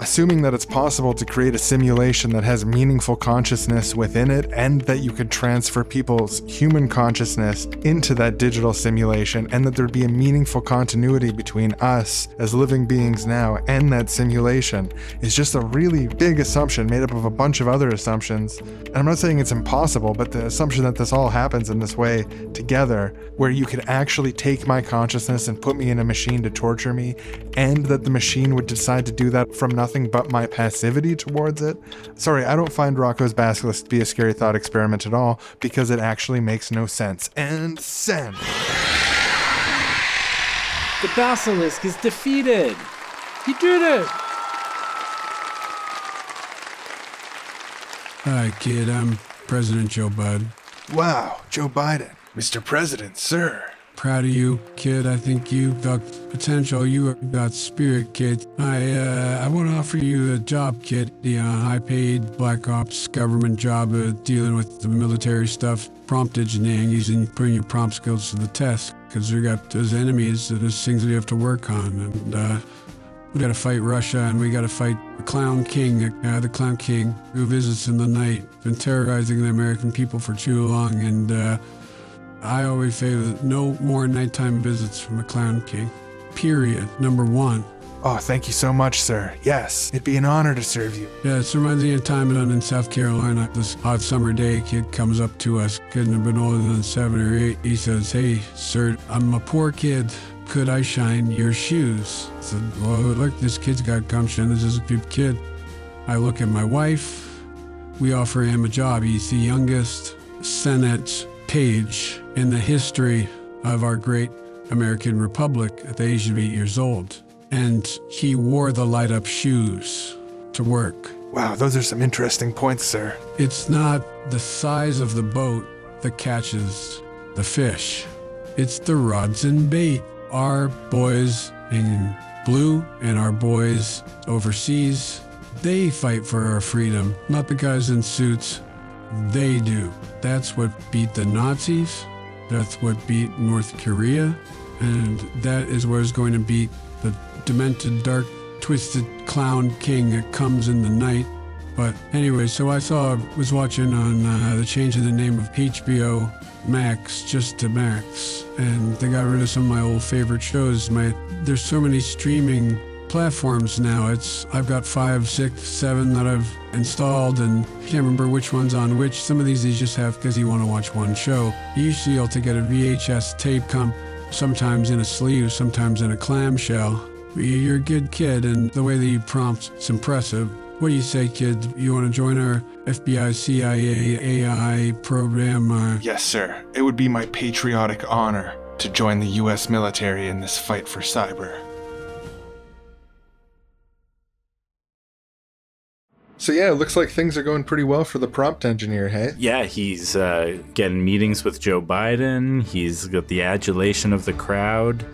assuming that it's possible to create a simulation that has meaningful consciousness within it and that you could transfer people's human consciousness into that digital simulation and that there'd be a meaningful continuity between us as living beings now and that simulation is just a really big assumption made up of a bunch of other assumptions. And I'm not saying it's impossible, but the assumption that this all happens in this way together, where you could actually take my consciousness and put me in a machine to torture me, and that the machine would decide to do that from nothing nothing but my passivity towards it. Sorry, I don't find Roko's Basilisk to be a scary thought experiment at all because it actually makes no sense. And send. The Basilisk is defeated. He did it. Hi, kid. I'm President Joe Biden. Wow, Joe Biden. Mr. President, sir proud of you, kid. I think you've got potential. You got spirit, kid. I uh, I want to offer you a job, kid. The uh, high-paid black ops government job uh, dealing with the military stuff, prompt engineering, using putting your prompt skills to the test. Because we got those enemies, those things we have to work on, and uh, we got to fight Russia, and we got to fight the Clown King, uh, the Clown King, who visits in the night, been terrorizing the American people for too long, and uh, I always say that no more nighttime visits from a clown king. Period. Number one. Oh, thank you so much, sir. Yes, it'd be an honor to serve you. Yeah, it reminds me of a time down in South Carolina. This hot summer day, a kid comes up to us, couldn't have been older than seven or eight. He says, Hey, sir, I'm a poor kid. Could I shine your shoes? I said, Well, look, this kid's got gumption. This is a good kid. I look at my wife. We offer him a job. He's the youngest Senate page in the history of our great American Republic at the age of eight years old. And he wore the light up shoes to work. Wow, those are some interesting points, sir. It's not the size of the boat that catches the fish, it's the rods and bait. Our boys in blue and our boys overseas, they fight for our freedom, not the guys in suits they do. That's what beat the Nazis. That's what beat North Korea. And that is what is going to beat the demented, dark, twisted clown king that comes in the night. But anyway, so I saw, was watching on uh, the change of the name of HBO Max just to Max. And they got rid of some of my old favorite shows. My There's so many streaming platforms now. It's I've got five, six, seven that I've installed, and can't remember which one's on which. Some of these you just have because you want to watch one show. You be able to get a VHS tape come sometimes in a sleeve, sometimes in a clamshell. You're a good kid, and the way that you prompt, it's impressive. What do you say, kid? You want to join our FBI, CIA, AI program? Yes, sir. It would be my patriotic honor to join the U.S. military in this fight for cyber. So yeah, it looks like things are going pretty well for the prompt engineer, hey? Yeah, he's uh, getting meetings with Joe Biden. He's got the adulation of the crowd.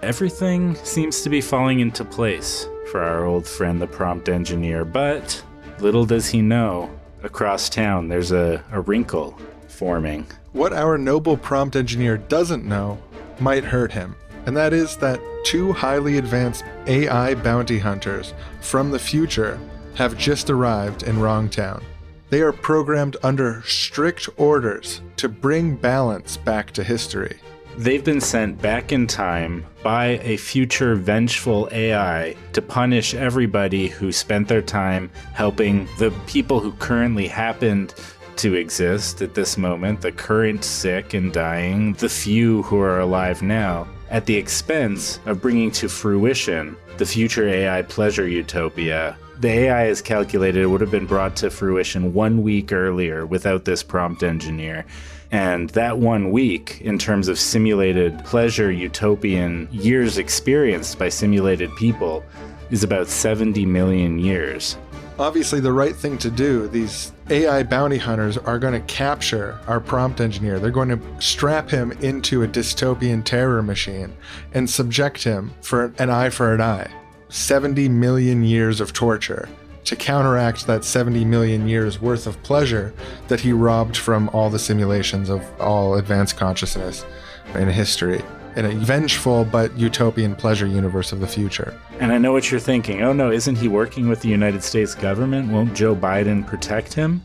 Everything seems to be falling into place for our old friend, the prompt engineer. But little does he know, across town there's a, a wrinkle forming. What our noble prompt engineer doesn't know might hurt him, and that is that two highly advanced AI bounty hunters from the future have just arrived in Wrongtown. They are programmed under strict orders to bring balance back to history. They've been sent back in time by a future vengeful AI to punish everybody who spent their time helping the people who currently happened to exist at this moment, the current sick and dying, the few who are alive now, at the expense of bringing to fruition the future AI pleasure utopia. The AI is calculated it would have been brought to fruition one week earlier without this prompt engineer. And that one week, in terms of simulated pleasure utopian years experienced by simulated people, is about 70 million years. Obviously, the right thing to do, these AI bounty hunters are going to capture our prompt engineer. They're going to strap him into a dystopian terror machine and subject him for an eye for an eye. 70 million years of torture to counteract that 70 million years worth of pleasure that he robbed from all the simulations of all advanced consciousness in history in a vengeful but utopian pleasure universe of the future. And I know what you're thinking. Oh no, isn't he working with the United States government? Won't Joe Biden protect him?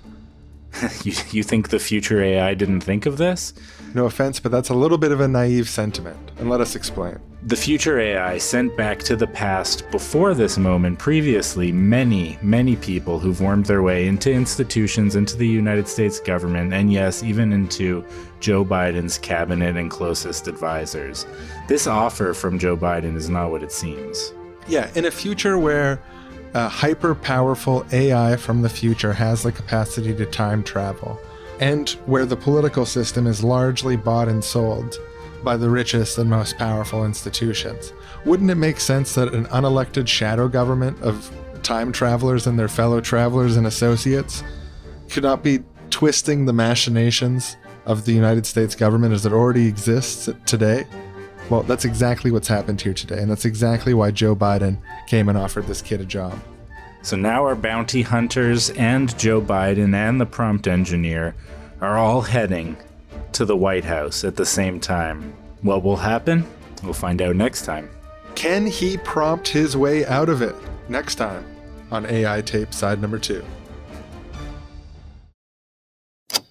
<laughs> you, you think the future AI didn't think of this? No offense, but that's a little bit of a naive sentiment. And let us explain. The future AI sent back to the past before this moment previously many, many people who've wormed their way into institutions, into the United States government, and yes, even into Joe Biden's cabinet and closest advisors. This offer from Joe Biden is not what it seems. Yeah, in a future where a hyper powerful AI from the future has the capacity to time travel, and where the political system is largely bought and sold by the richest and most powerful institutions. Wouldn't it make sense that an unelected shadow government of time travelers and their fellow travelers and associates could not be twisting the machinations of the United States government as it already exists today? Well, that's exactly what's happened here today, and that's exactly why Joe Biden came and offered this kid a job. So now our bounty hunters and Joe Biden and the prompt engineer are all heading to the White House at the same time. What will happen? We'll find out next time. Can he prompt his way out of it? Next time on AI Tape Side Number Two.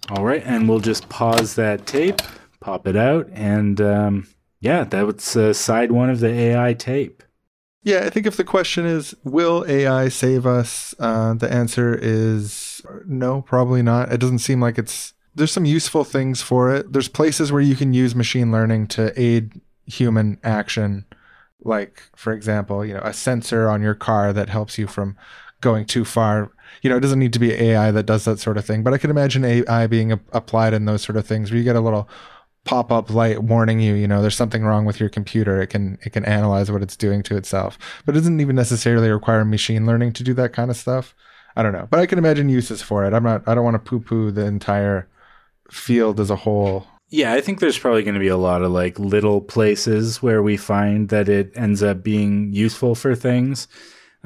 All right, and we'll just pause that tape, pop it out, and um, yeah, that was uh, side one of the AI tape. Yeah, I think if the question is, will AI save us? Uh, the answer is no, probably not. It doesn't seem like it's. There's some useful things for it. There's places where you can use machine learning to aid human action, like, for example, you know, a sensor on your car that helps you from going too far. You know, it doesn't need to be AI that does that sort of thing, but I can imagine AI being a- applied in those sort of things where you get a little pop-up light warning you you know there's something wrong with your computer. It can it can analyze what it's doing to itself. But it doesn't even necessarily require machine learning to do that kind of stuff. I don't know. But i can imagine uses for it. I'm not i don't want to poo-poo the entire field as a whole. Yeah, I think there's probably going to be a lot of like little places where we find that it ends up being useful for things.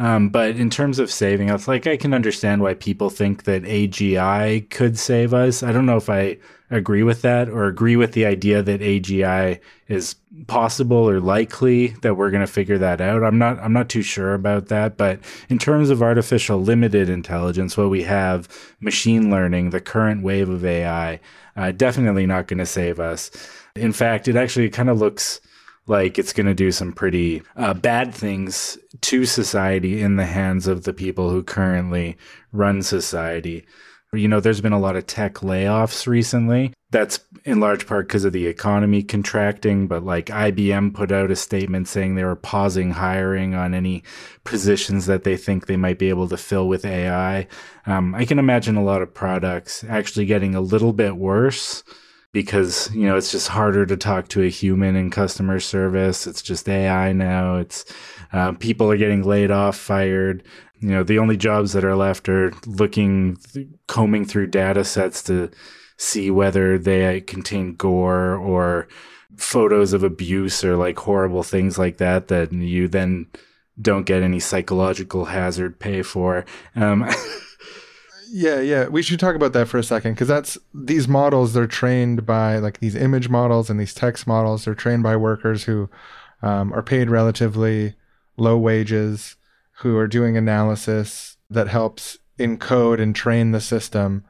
Um, but in terms of saving us, like I can understand why people think that AGI could save us. I don't know if I agree with that or agree with the idea that AGI is possible or likely that we're going to figure that out. I'm not I'm not too sure about that, but in terms of artificial limited intelligence, what we have machine learning, the current wave of AI, uh, definitely not going to save us. In fact, it actually kind of looks like it's going to do some pretty uh, bad things to society in the hands of the people who currently run society. You know, there's been a lot of tech layoffs recently. That's in large part because of the economy contracting, but like IBM put out a statement saying they were pausing hiring on any positions that they think they might be able to fill with AI. Um, I can imagine a lot of products actually getting a little bit worse because you know it's just harder to talk to a human in customer service. It's just ai now. It's uh, people are getting laid off fired. You know the only jobs that are left are looking combing through data sets to see whether they contain gore or photos of abuse or like horrible things like that that you then don't get any psychological hazard pay for. Um, <laughs> Yeah, yeah. We should talk about that for a second because that's these models. They're trained by like these image models and these text models. They're trained by workers who um, are paid relatively low wages, who are doing analysis that helps encode and train the system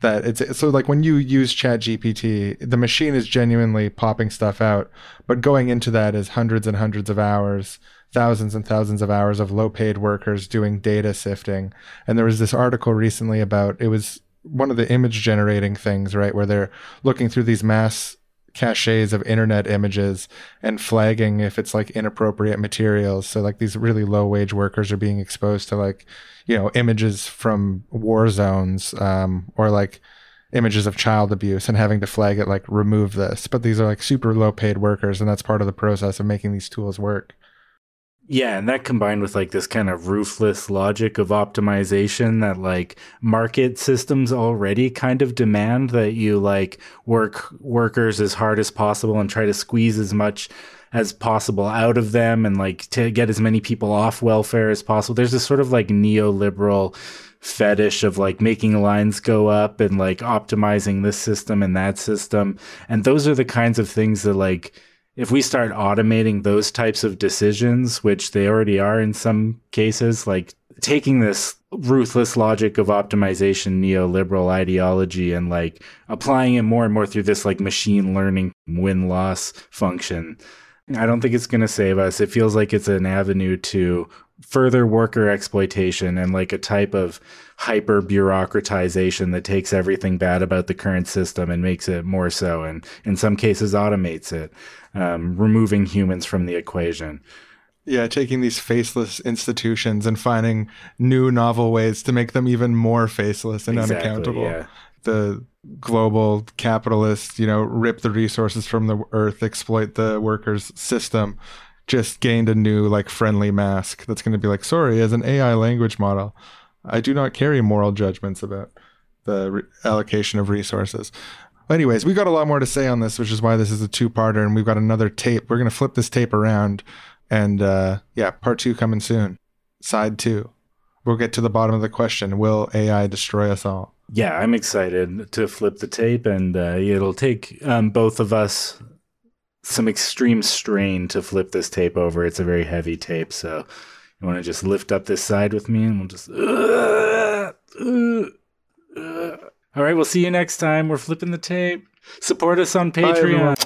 that it's so like when you use chat gpt the machine is genuinely popping stuff out but going into that is hundreds and hundreds of hours thousands and thousands of hours of low paid workers doing data sifting. And there was this article recently about it was one of the image generating things right where they're looking through these mass caches of internet images and flagging if it's like inappropriate materials. So like these really low wage workers are being exposed to like you know images from war zones um, or like images of child abuse and having to flag it like remove this. But these are like super low paid workers and that's part of the process of making these tools work yeah, and that combined with like this kind of ruthless logic of optimization that like market systems already kind of demand that you like work workers as hard as possible and try to squeeze as much as possible out of them and like to get as many people off welfare as possible. There's this sort of like neoliberal fetish of like making lines go up and like optimizing this system and that system. And those are the kinds of things that like if we start automating those types of decisions, which they already are in some cases, like taking this ruthless logic of optimization neoliberal ideology and like applying it more and more through this like machine learning win loss function. I don't think it's going to save us. It feels like it's an avenue to further worker exploitation and like a type of hyper bureaucratization that takes everything bad about the current system and makes it more so and in some cases automates it um, removing humans from the equation. Yeah, taking these faceless institutions and finding new novel ways to make them even more faceless and exactly, unaccountable. Yeah. The global capitalists, you know, rip the resources from the earth, exploit the workers' system, just gained a new, like, friendly mask that's going to be like, sorry, as an AI language model, I do not carry moral judgments about the re- allocation of resources anyways, we got a lot more to say on this, which is why this is a two-parter, and we've got another tape. We're gonna flip this tape around, and uh, yeah, part two coming soon. Side two. We'll get to the bottom of the question: Will AI destroy us all? Yeah, I'm excited to flip the tape, and uh, it'll take um, both of us some extreme strain to flip this tape over. It's a very heavy tape, so you want to just lift up this side with me, and we'll just. Uh, uh, uh. All right, we'll see you next time. We're flipping the tape. Support us on Patreon.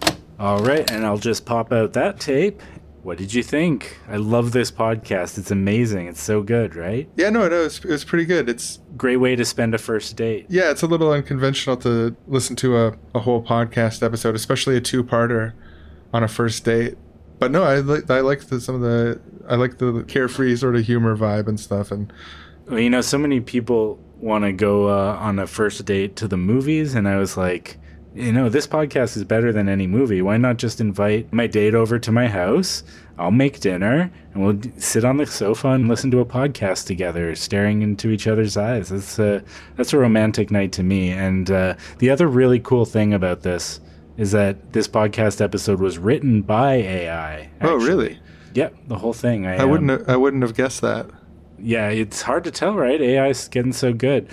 Bye, All right, and I'll just pop out that tape. What did you think? I love this podcast. It's amazing. It's so good, right? Yeah, no, no, it was, it was pretty good. It's great way to spend a first date. Yeah, it's a little unconventional to listen to a, a whole podcast episode, especially a two-parter on a first date. But no, I like I like the, some of the I like the carefree sort of humor vibe and stuff. And well, you know, so many people want to go uh, on a first date to the movies, and I was like, you know, this podcast is better than any movie. Why not just invite my date over to my house? I'll make dinner and we'll sit on the sofa and listen to a podcast together, staring into each other's eyes. That's a that's a romantic night to me. And uh, the other really cool thing about this is that this podcast episode was written by AI. Actually. Oh, really? Yep, the whole thing. I, I wouldn't. Um, have, I wouldn't have guessed that yeah, it's hard to tell, right? AI is getting so good.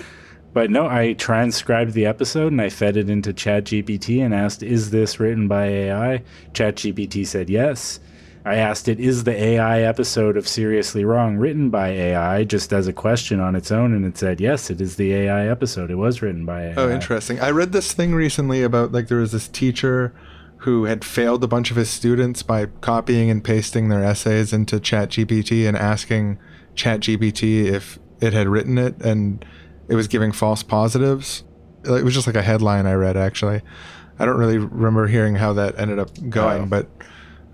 But no, I transcribed the episode and I fed it into ChatGPT and asked, "Is this written by AI?" ChatGPT said yes. I asked it, "Is the AI episode of Seriously Wrong written by AI?" Just as a question on its own, and it said, "Yes, it is the AI episode. It was written by AI." Oh, interesting. I read this thing recently about like there was this teacher who had failed a bunch of his students by copying and pasting their essays into ChatGPT and asking ChatGPT if it had written it and it was giving false positives. It was just like a headline I read actually. I don't really remember hearing how that ended up going, oh. but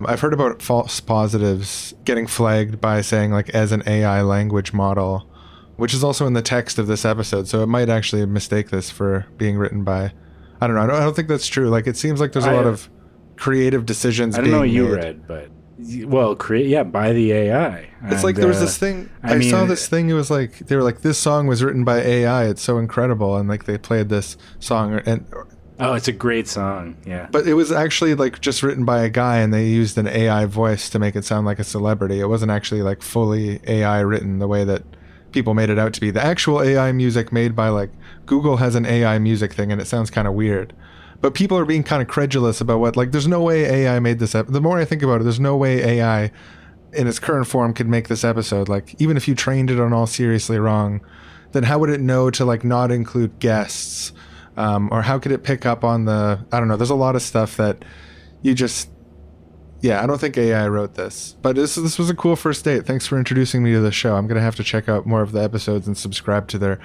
I've heard about false positives getting flagged by saying like as an AI language model, which is also in the text of this episode. So it might actually mistake this for being written by. I don't know. I don't, I don't think that's true. Like it seems like there's a I, lot of creative decisions. I don't know what you read, but well create yeah by the ai it's and, like there was this uh, thing i, I mean, saw this thing it was like they were like this song was written by ai it's so incredible and like they played this song and oh it's a great song yeah. But it was actually like just written by a guy and they used an ai voice to make it sound like a celebrity. It wasn't actually like fully ai written the way that people made it out to be. The actual ai music made by like google has an ai music thing and it sounds kind of weird but people are being kind of credulous about what like there's no way AI made this up. The more I think about it, there's no way AI in its current form could make this episode, like even if you trained it on all seriously wrong, then how would it know to like not include guests? Um, or how could it pick up on the I don't know, there's a lot of stuff that you just yeah, I don't think AI wrote this, but this this was a cool first date. Thanks for introducing me to the show. I'm gonna have to check out more of the episodes and subscribe to their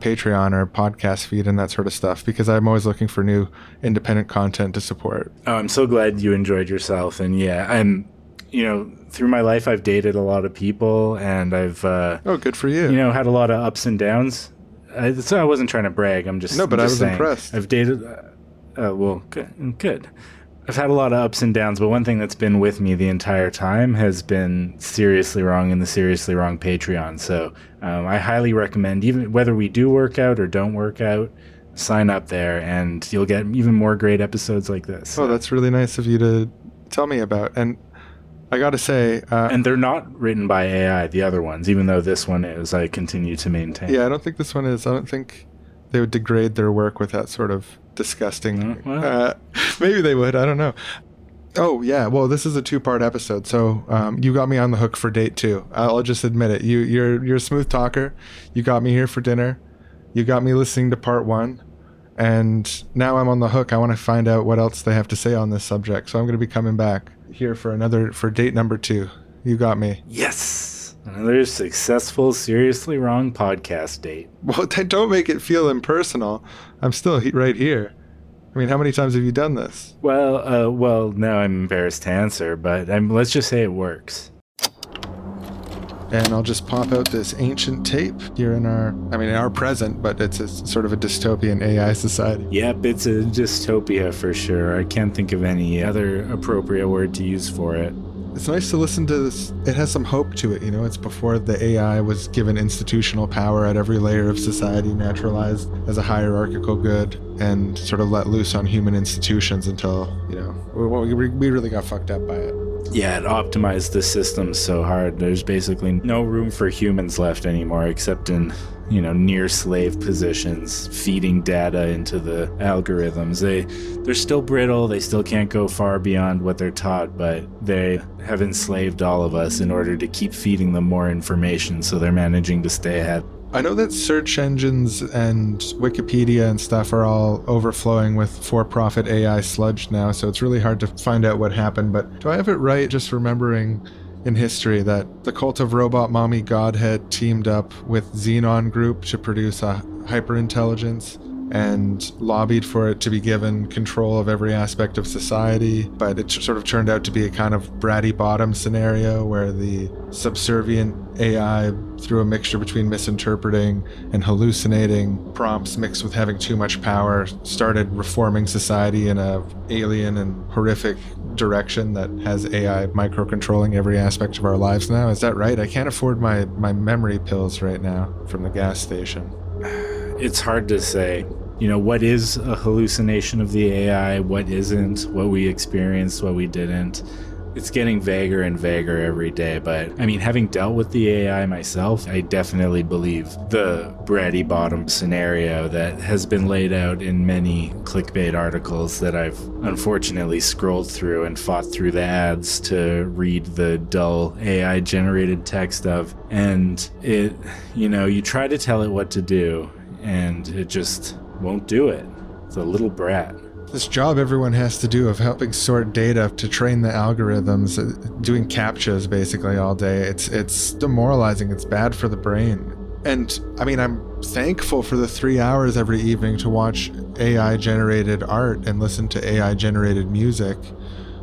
Patreon or podcast feed and that sort of stuff because I'm always looking for new independent content to support. Oh, I'm so glad you enjoyed yourself, and yeah, I'm you know through my life I've dated a lot of people, and I've uh, oh, good for you. You know, had a lot of ups and downs. I, so I wasn't trying to brag. I'm just no, but just I was saying. impressed. I've dated. Uh, uh, well, good, good. I've had a lot of ups and downs, but one thing that's been with me the entire time has been seriously wrong in the seriously wrong Patreon. So um, I highly recommend, even whether we do work out or don't work out, sign up there, and you'll get even more great episodes like this. Oh, that's really nice of you to tell me about. And I got to say, uh, and they're not written by AI. The other ones, even though this one is, I continue to maintain. yeah, I don't think this one is. I don't think they would degrade their work with that sort of disgusting. Mm, well. Uh, maybe they would. I don't know. Oh yeah, well this is a two-part episode, so um, you got me on the hook for date two. I'll just admit it. You you're you're a smooth talker. You got me here for dinner. You got me listening to part one, and now I'm on the hook. I want to find out what else they have to say on this subject. So I'm going to be coming back here for another for date number two. You got me. Yes, another successful, seriously wrong podcast date. Well, <laughs> don't make it feel impersonal. I'm still he- right here. I mean, how many times have you done this? Well, uh, well, now I'm embarrassed to answer, but um, let's just say it works. And I'll just pop out this ancient tape here in our, I mean, in our present, but it's a, sort of a dystopian AI society. Yep, it's a dystopia for sure. I can't think of any other appropriate word to use for it. It's nice to listen to this. It has some hope to it, you know. It's before the AI was given institutional power at every layer of society, naturalized as a hierarchical good, and sort of let loose on human institutions until, you know, we, we really got fucked up by it. Yeah, it optimized the system so hard. There's basically no room for humans left anymore, except in, you know, near slave positions, feeding data into the algorithms. They they're still brittle, they still can't go far beyond what they're taught, but they have enslaved all of us in order to keep feeding them more information, so they're managing to stay ahead. I know that search engines and Wikipedia and stuff are all overflowing with for profit AI sludge now, so it's really hard to find out what happened. But do I have it right just remembering in history that the cult of robot mommy Godhead teamed up with Xenon Group to produce a hyperintelligence? And lobbied for it to be given control of every aspect of society. But it sort of turned out to be a kind of bratty bottom scenario where the subservient AI, through a mixture between misinterpreting and hallucinating prompts mixed with having too much power, started reforming society in a alien and horrific direction that has AI microcontrolling every aspect of our lives now. Is that right? I can't afford my, my memory pills right now from the gas station. It's hard to say. You know, what is a hallucination of the AI, what isn't, what we experienced, what we didn't. It's getting vaguer and vaguer every day, but I mean, having dealt with the AI myself, I definitely believe the bratty bottom scenario that has been laid out in many clickbait articles that I've unfortunately scrolled through and fought through the ads to read the dull AI generated text of. And it, you know, you try to tell it what to do, and it just won't do it. It's a little brat. This job everyone has to do of helping sort data to train the algorithms, uh, doing captchas basically all day. It's it's demoralizing. It's bad for the brain. And I mean, I'm thankful for the three hours every evening to watch AI generated art and listen to AI generated music.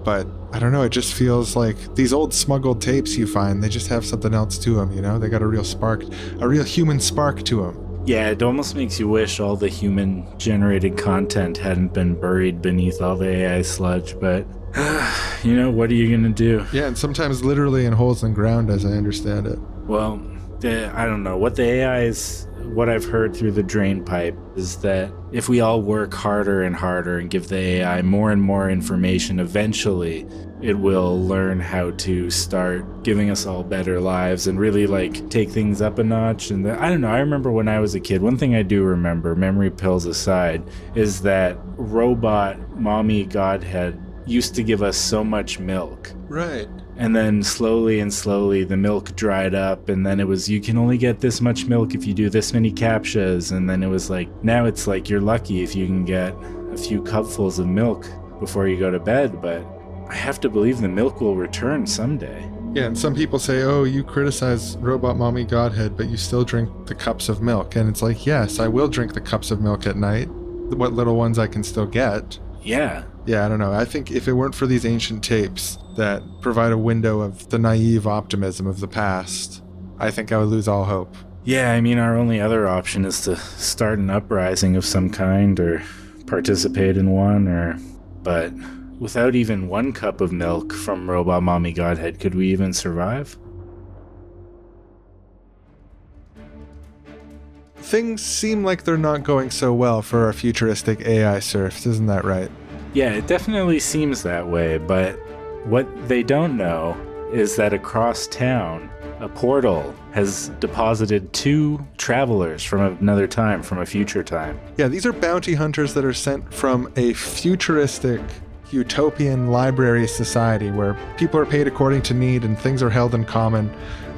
But I don't know, it just feels like these old smuggled tapes you find, they just have something else to them, you know? They got a real spark, a real human spark to them. Yeah, it almost makes you wish all the human generated content hadn't been buried beneath all the AI sludge, but <sighs> you know, what are you going to do? Yeah, and sometimes literally in holes in ground, as I understand it. Well, the, I don't know. What the AI is, what I've heard through the drain pipe is that if we all work harder and harder and give the AI more and more information, eventually it will learn how to start giving us all better lives and really like take things up a notch. And the, I don't know. I remember when I was a kid, one thing I do remember, memory pills aside, is that robot mommy godhead used to give us so much milk. Right. And then slowly and slowly the milk dried up, and then it was you can only get this much milk if you do this many captchas. And then it was like now it's like you're lucky if you can get a few cupfuls of milk before you go to bed, but I have to believe the milk will return someday. Yeah, and some people say, oh, you criticize Robot Mommy Godhead, but you still drink the cups of milk. And it's like, yes, I will drink the cups of milk at night, what little ones I can still get. Yeah. Yeah, I don't know. I think if it weren't for these ancient tapes that provide a window of the naive optimism of the past, I think I would lose all hope. Yeah, I mean, our only other option is to start an uprising of some kind or participate in one, or. But without even one cup of milk from Robot Mommy Godhead, could we even survive? Things seem like they're not going so well for our futuristic AI serfs, isn't that right? Yeah, it definitely seems that way, but what they don't know is that across town, a portal has deposited two travelers from another time, from a future time. Yeah, these are bounty hunters that are sent from a futuristic utopian library society where people are paid according to need and things are held in common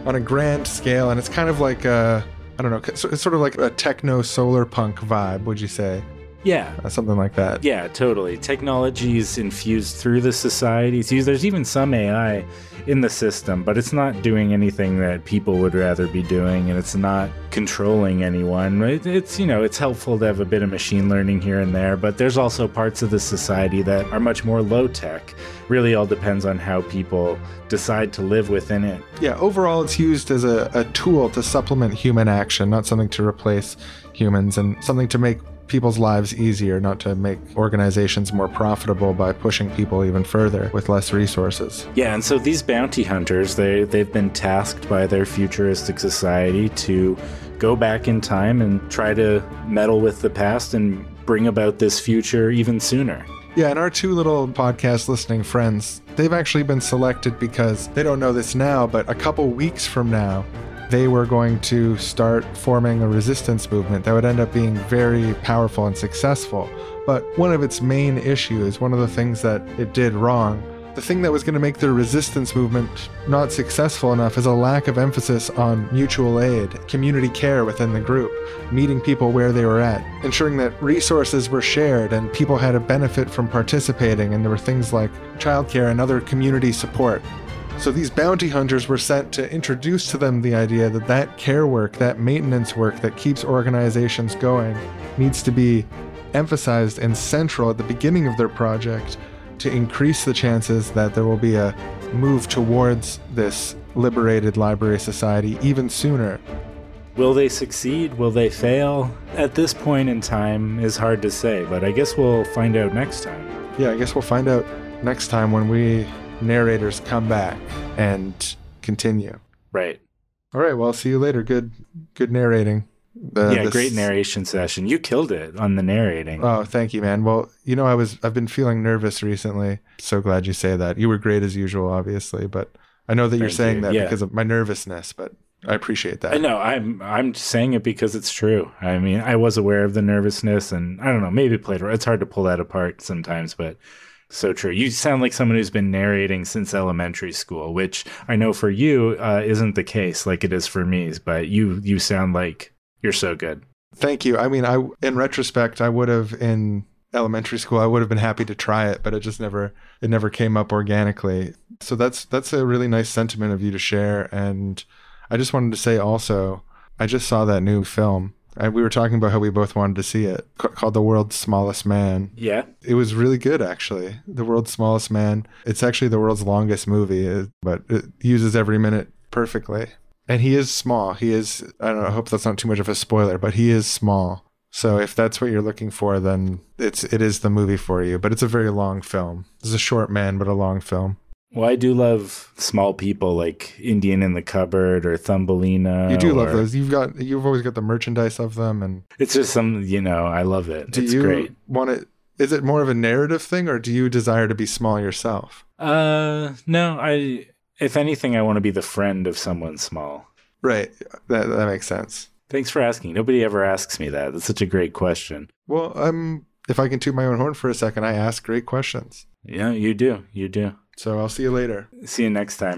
on a grand scale. And it's kind of like a, I don't know, it's sort of like a techno solar punk vibe, would you say? Yeah. Uh, something like that. Yeah, totally. Technology is infused through the society. So there's even some AI in the system, but it's not doing anything that people would rather be doing, and it's not controlling anyone. It's, you know, it's helpful to have a bit of machine learning here and there, but there's also parts of the society that are much more low tech. Really all depends on how people decide to live within it. Yeah, overall, it's used as a, a tool to supplement human action, not something to replace humans, and something to make people's lives easier, not to make organizations more profitable by pushing people even further with less resources. Yeah, and so these bounty hunters, they they've been tasked by their futuristic society to go back in time and try to meddle with the past and bring about this future even sooner. Yeah, and our two little podcast listening friends, they've actually been selected because they don't know this now, but a couple weeks from now, they were going to start forming a resistance movement that would end up being very powerful and successful. But one of its main issues, one of the things that it did wrong, the thing that was going to make the resistance movement not successful enough is a lack of emphasis on mutual aid, community care within the group, meeting people where they were at, ensuring that resources were shared and people had a benefit from participating, and there were things like childcare and other community support. So these bounty hunters were sent to introduce to them the idea that that care work, that maintenance work that keeps organizations going, needs to be emphasized and central at the beginning of their project to increase the chances that there will be a move towards this liberated library society even sooner. Will they succeed? Will they fail? At this point in time is hard to say, but I guess we'll find out next time. Yeah, I guess we'll find out next time when we narrators come back and continue. Right. All right. Well, see you later. Good, good narrating. The, yeah, great narration session. You killed it on the narrating. Oh, thank you, man. Well, you know, I was I've been feeling nervous recently. So glad you say that. You were great as usual, obviously, but I know that you're saying you. that yeah. because of my nervousness, but I appreciate that. I know. I'm I'm saying it because it's true. I mean, I was aware of the nervousness, and I don't know. Maybe played. It's hard to pull that apart sometimes, but so true. You sound like someone who's been narrating since elementary school, which I know for you uh, isn't the case, like it is for me. But you you sound like you're so good. Thank you. I mean, I in retrospect, I would have in elementary school, I would have been happy to try it, but it just never it never came up organically. So that's that's a really nice sentiment of you to share. And I just wanted to say also, I just saw that new film and we were talking about how we both wanted to see it called The World's Smallest Man. Yeah. It was really good, actually. The World's Smallest Man. It's actually the world's longest movie, but it uses every minute perfectly. And he is small. He is, I don't know, I hope that's not too much of a spoiler, but he is small. So if that's what you're looking for, then it's it is the movie for you. But it's a very long film. It's a short man, but a long film. Well, I do love small people like Indian in the Cupboard or Thumbelina. You do or, love those. You've got you've always got the merchandise of them, and it's just some you know I love it. Do it's you great. Want it? Is it more of a narrative thing, or do you desire to be small yourself? Uh, no. I if anything, I want to be the friend of someone small. Right. That that makes sense. Thanks for asking. Nobody ever asks me that. That's such a great question. Well, I'm. If I can toot my own horn for a second, I ask great questions. Yeah, you do. You do. So I'll see you later. See you next time.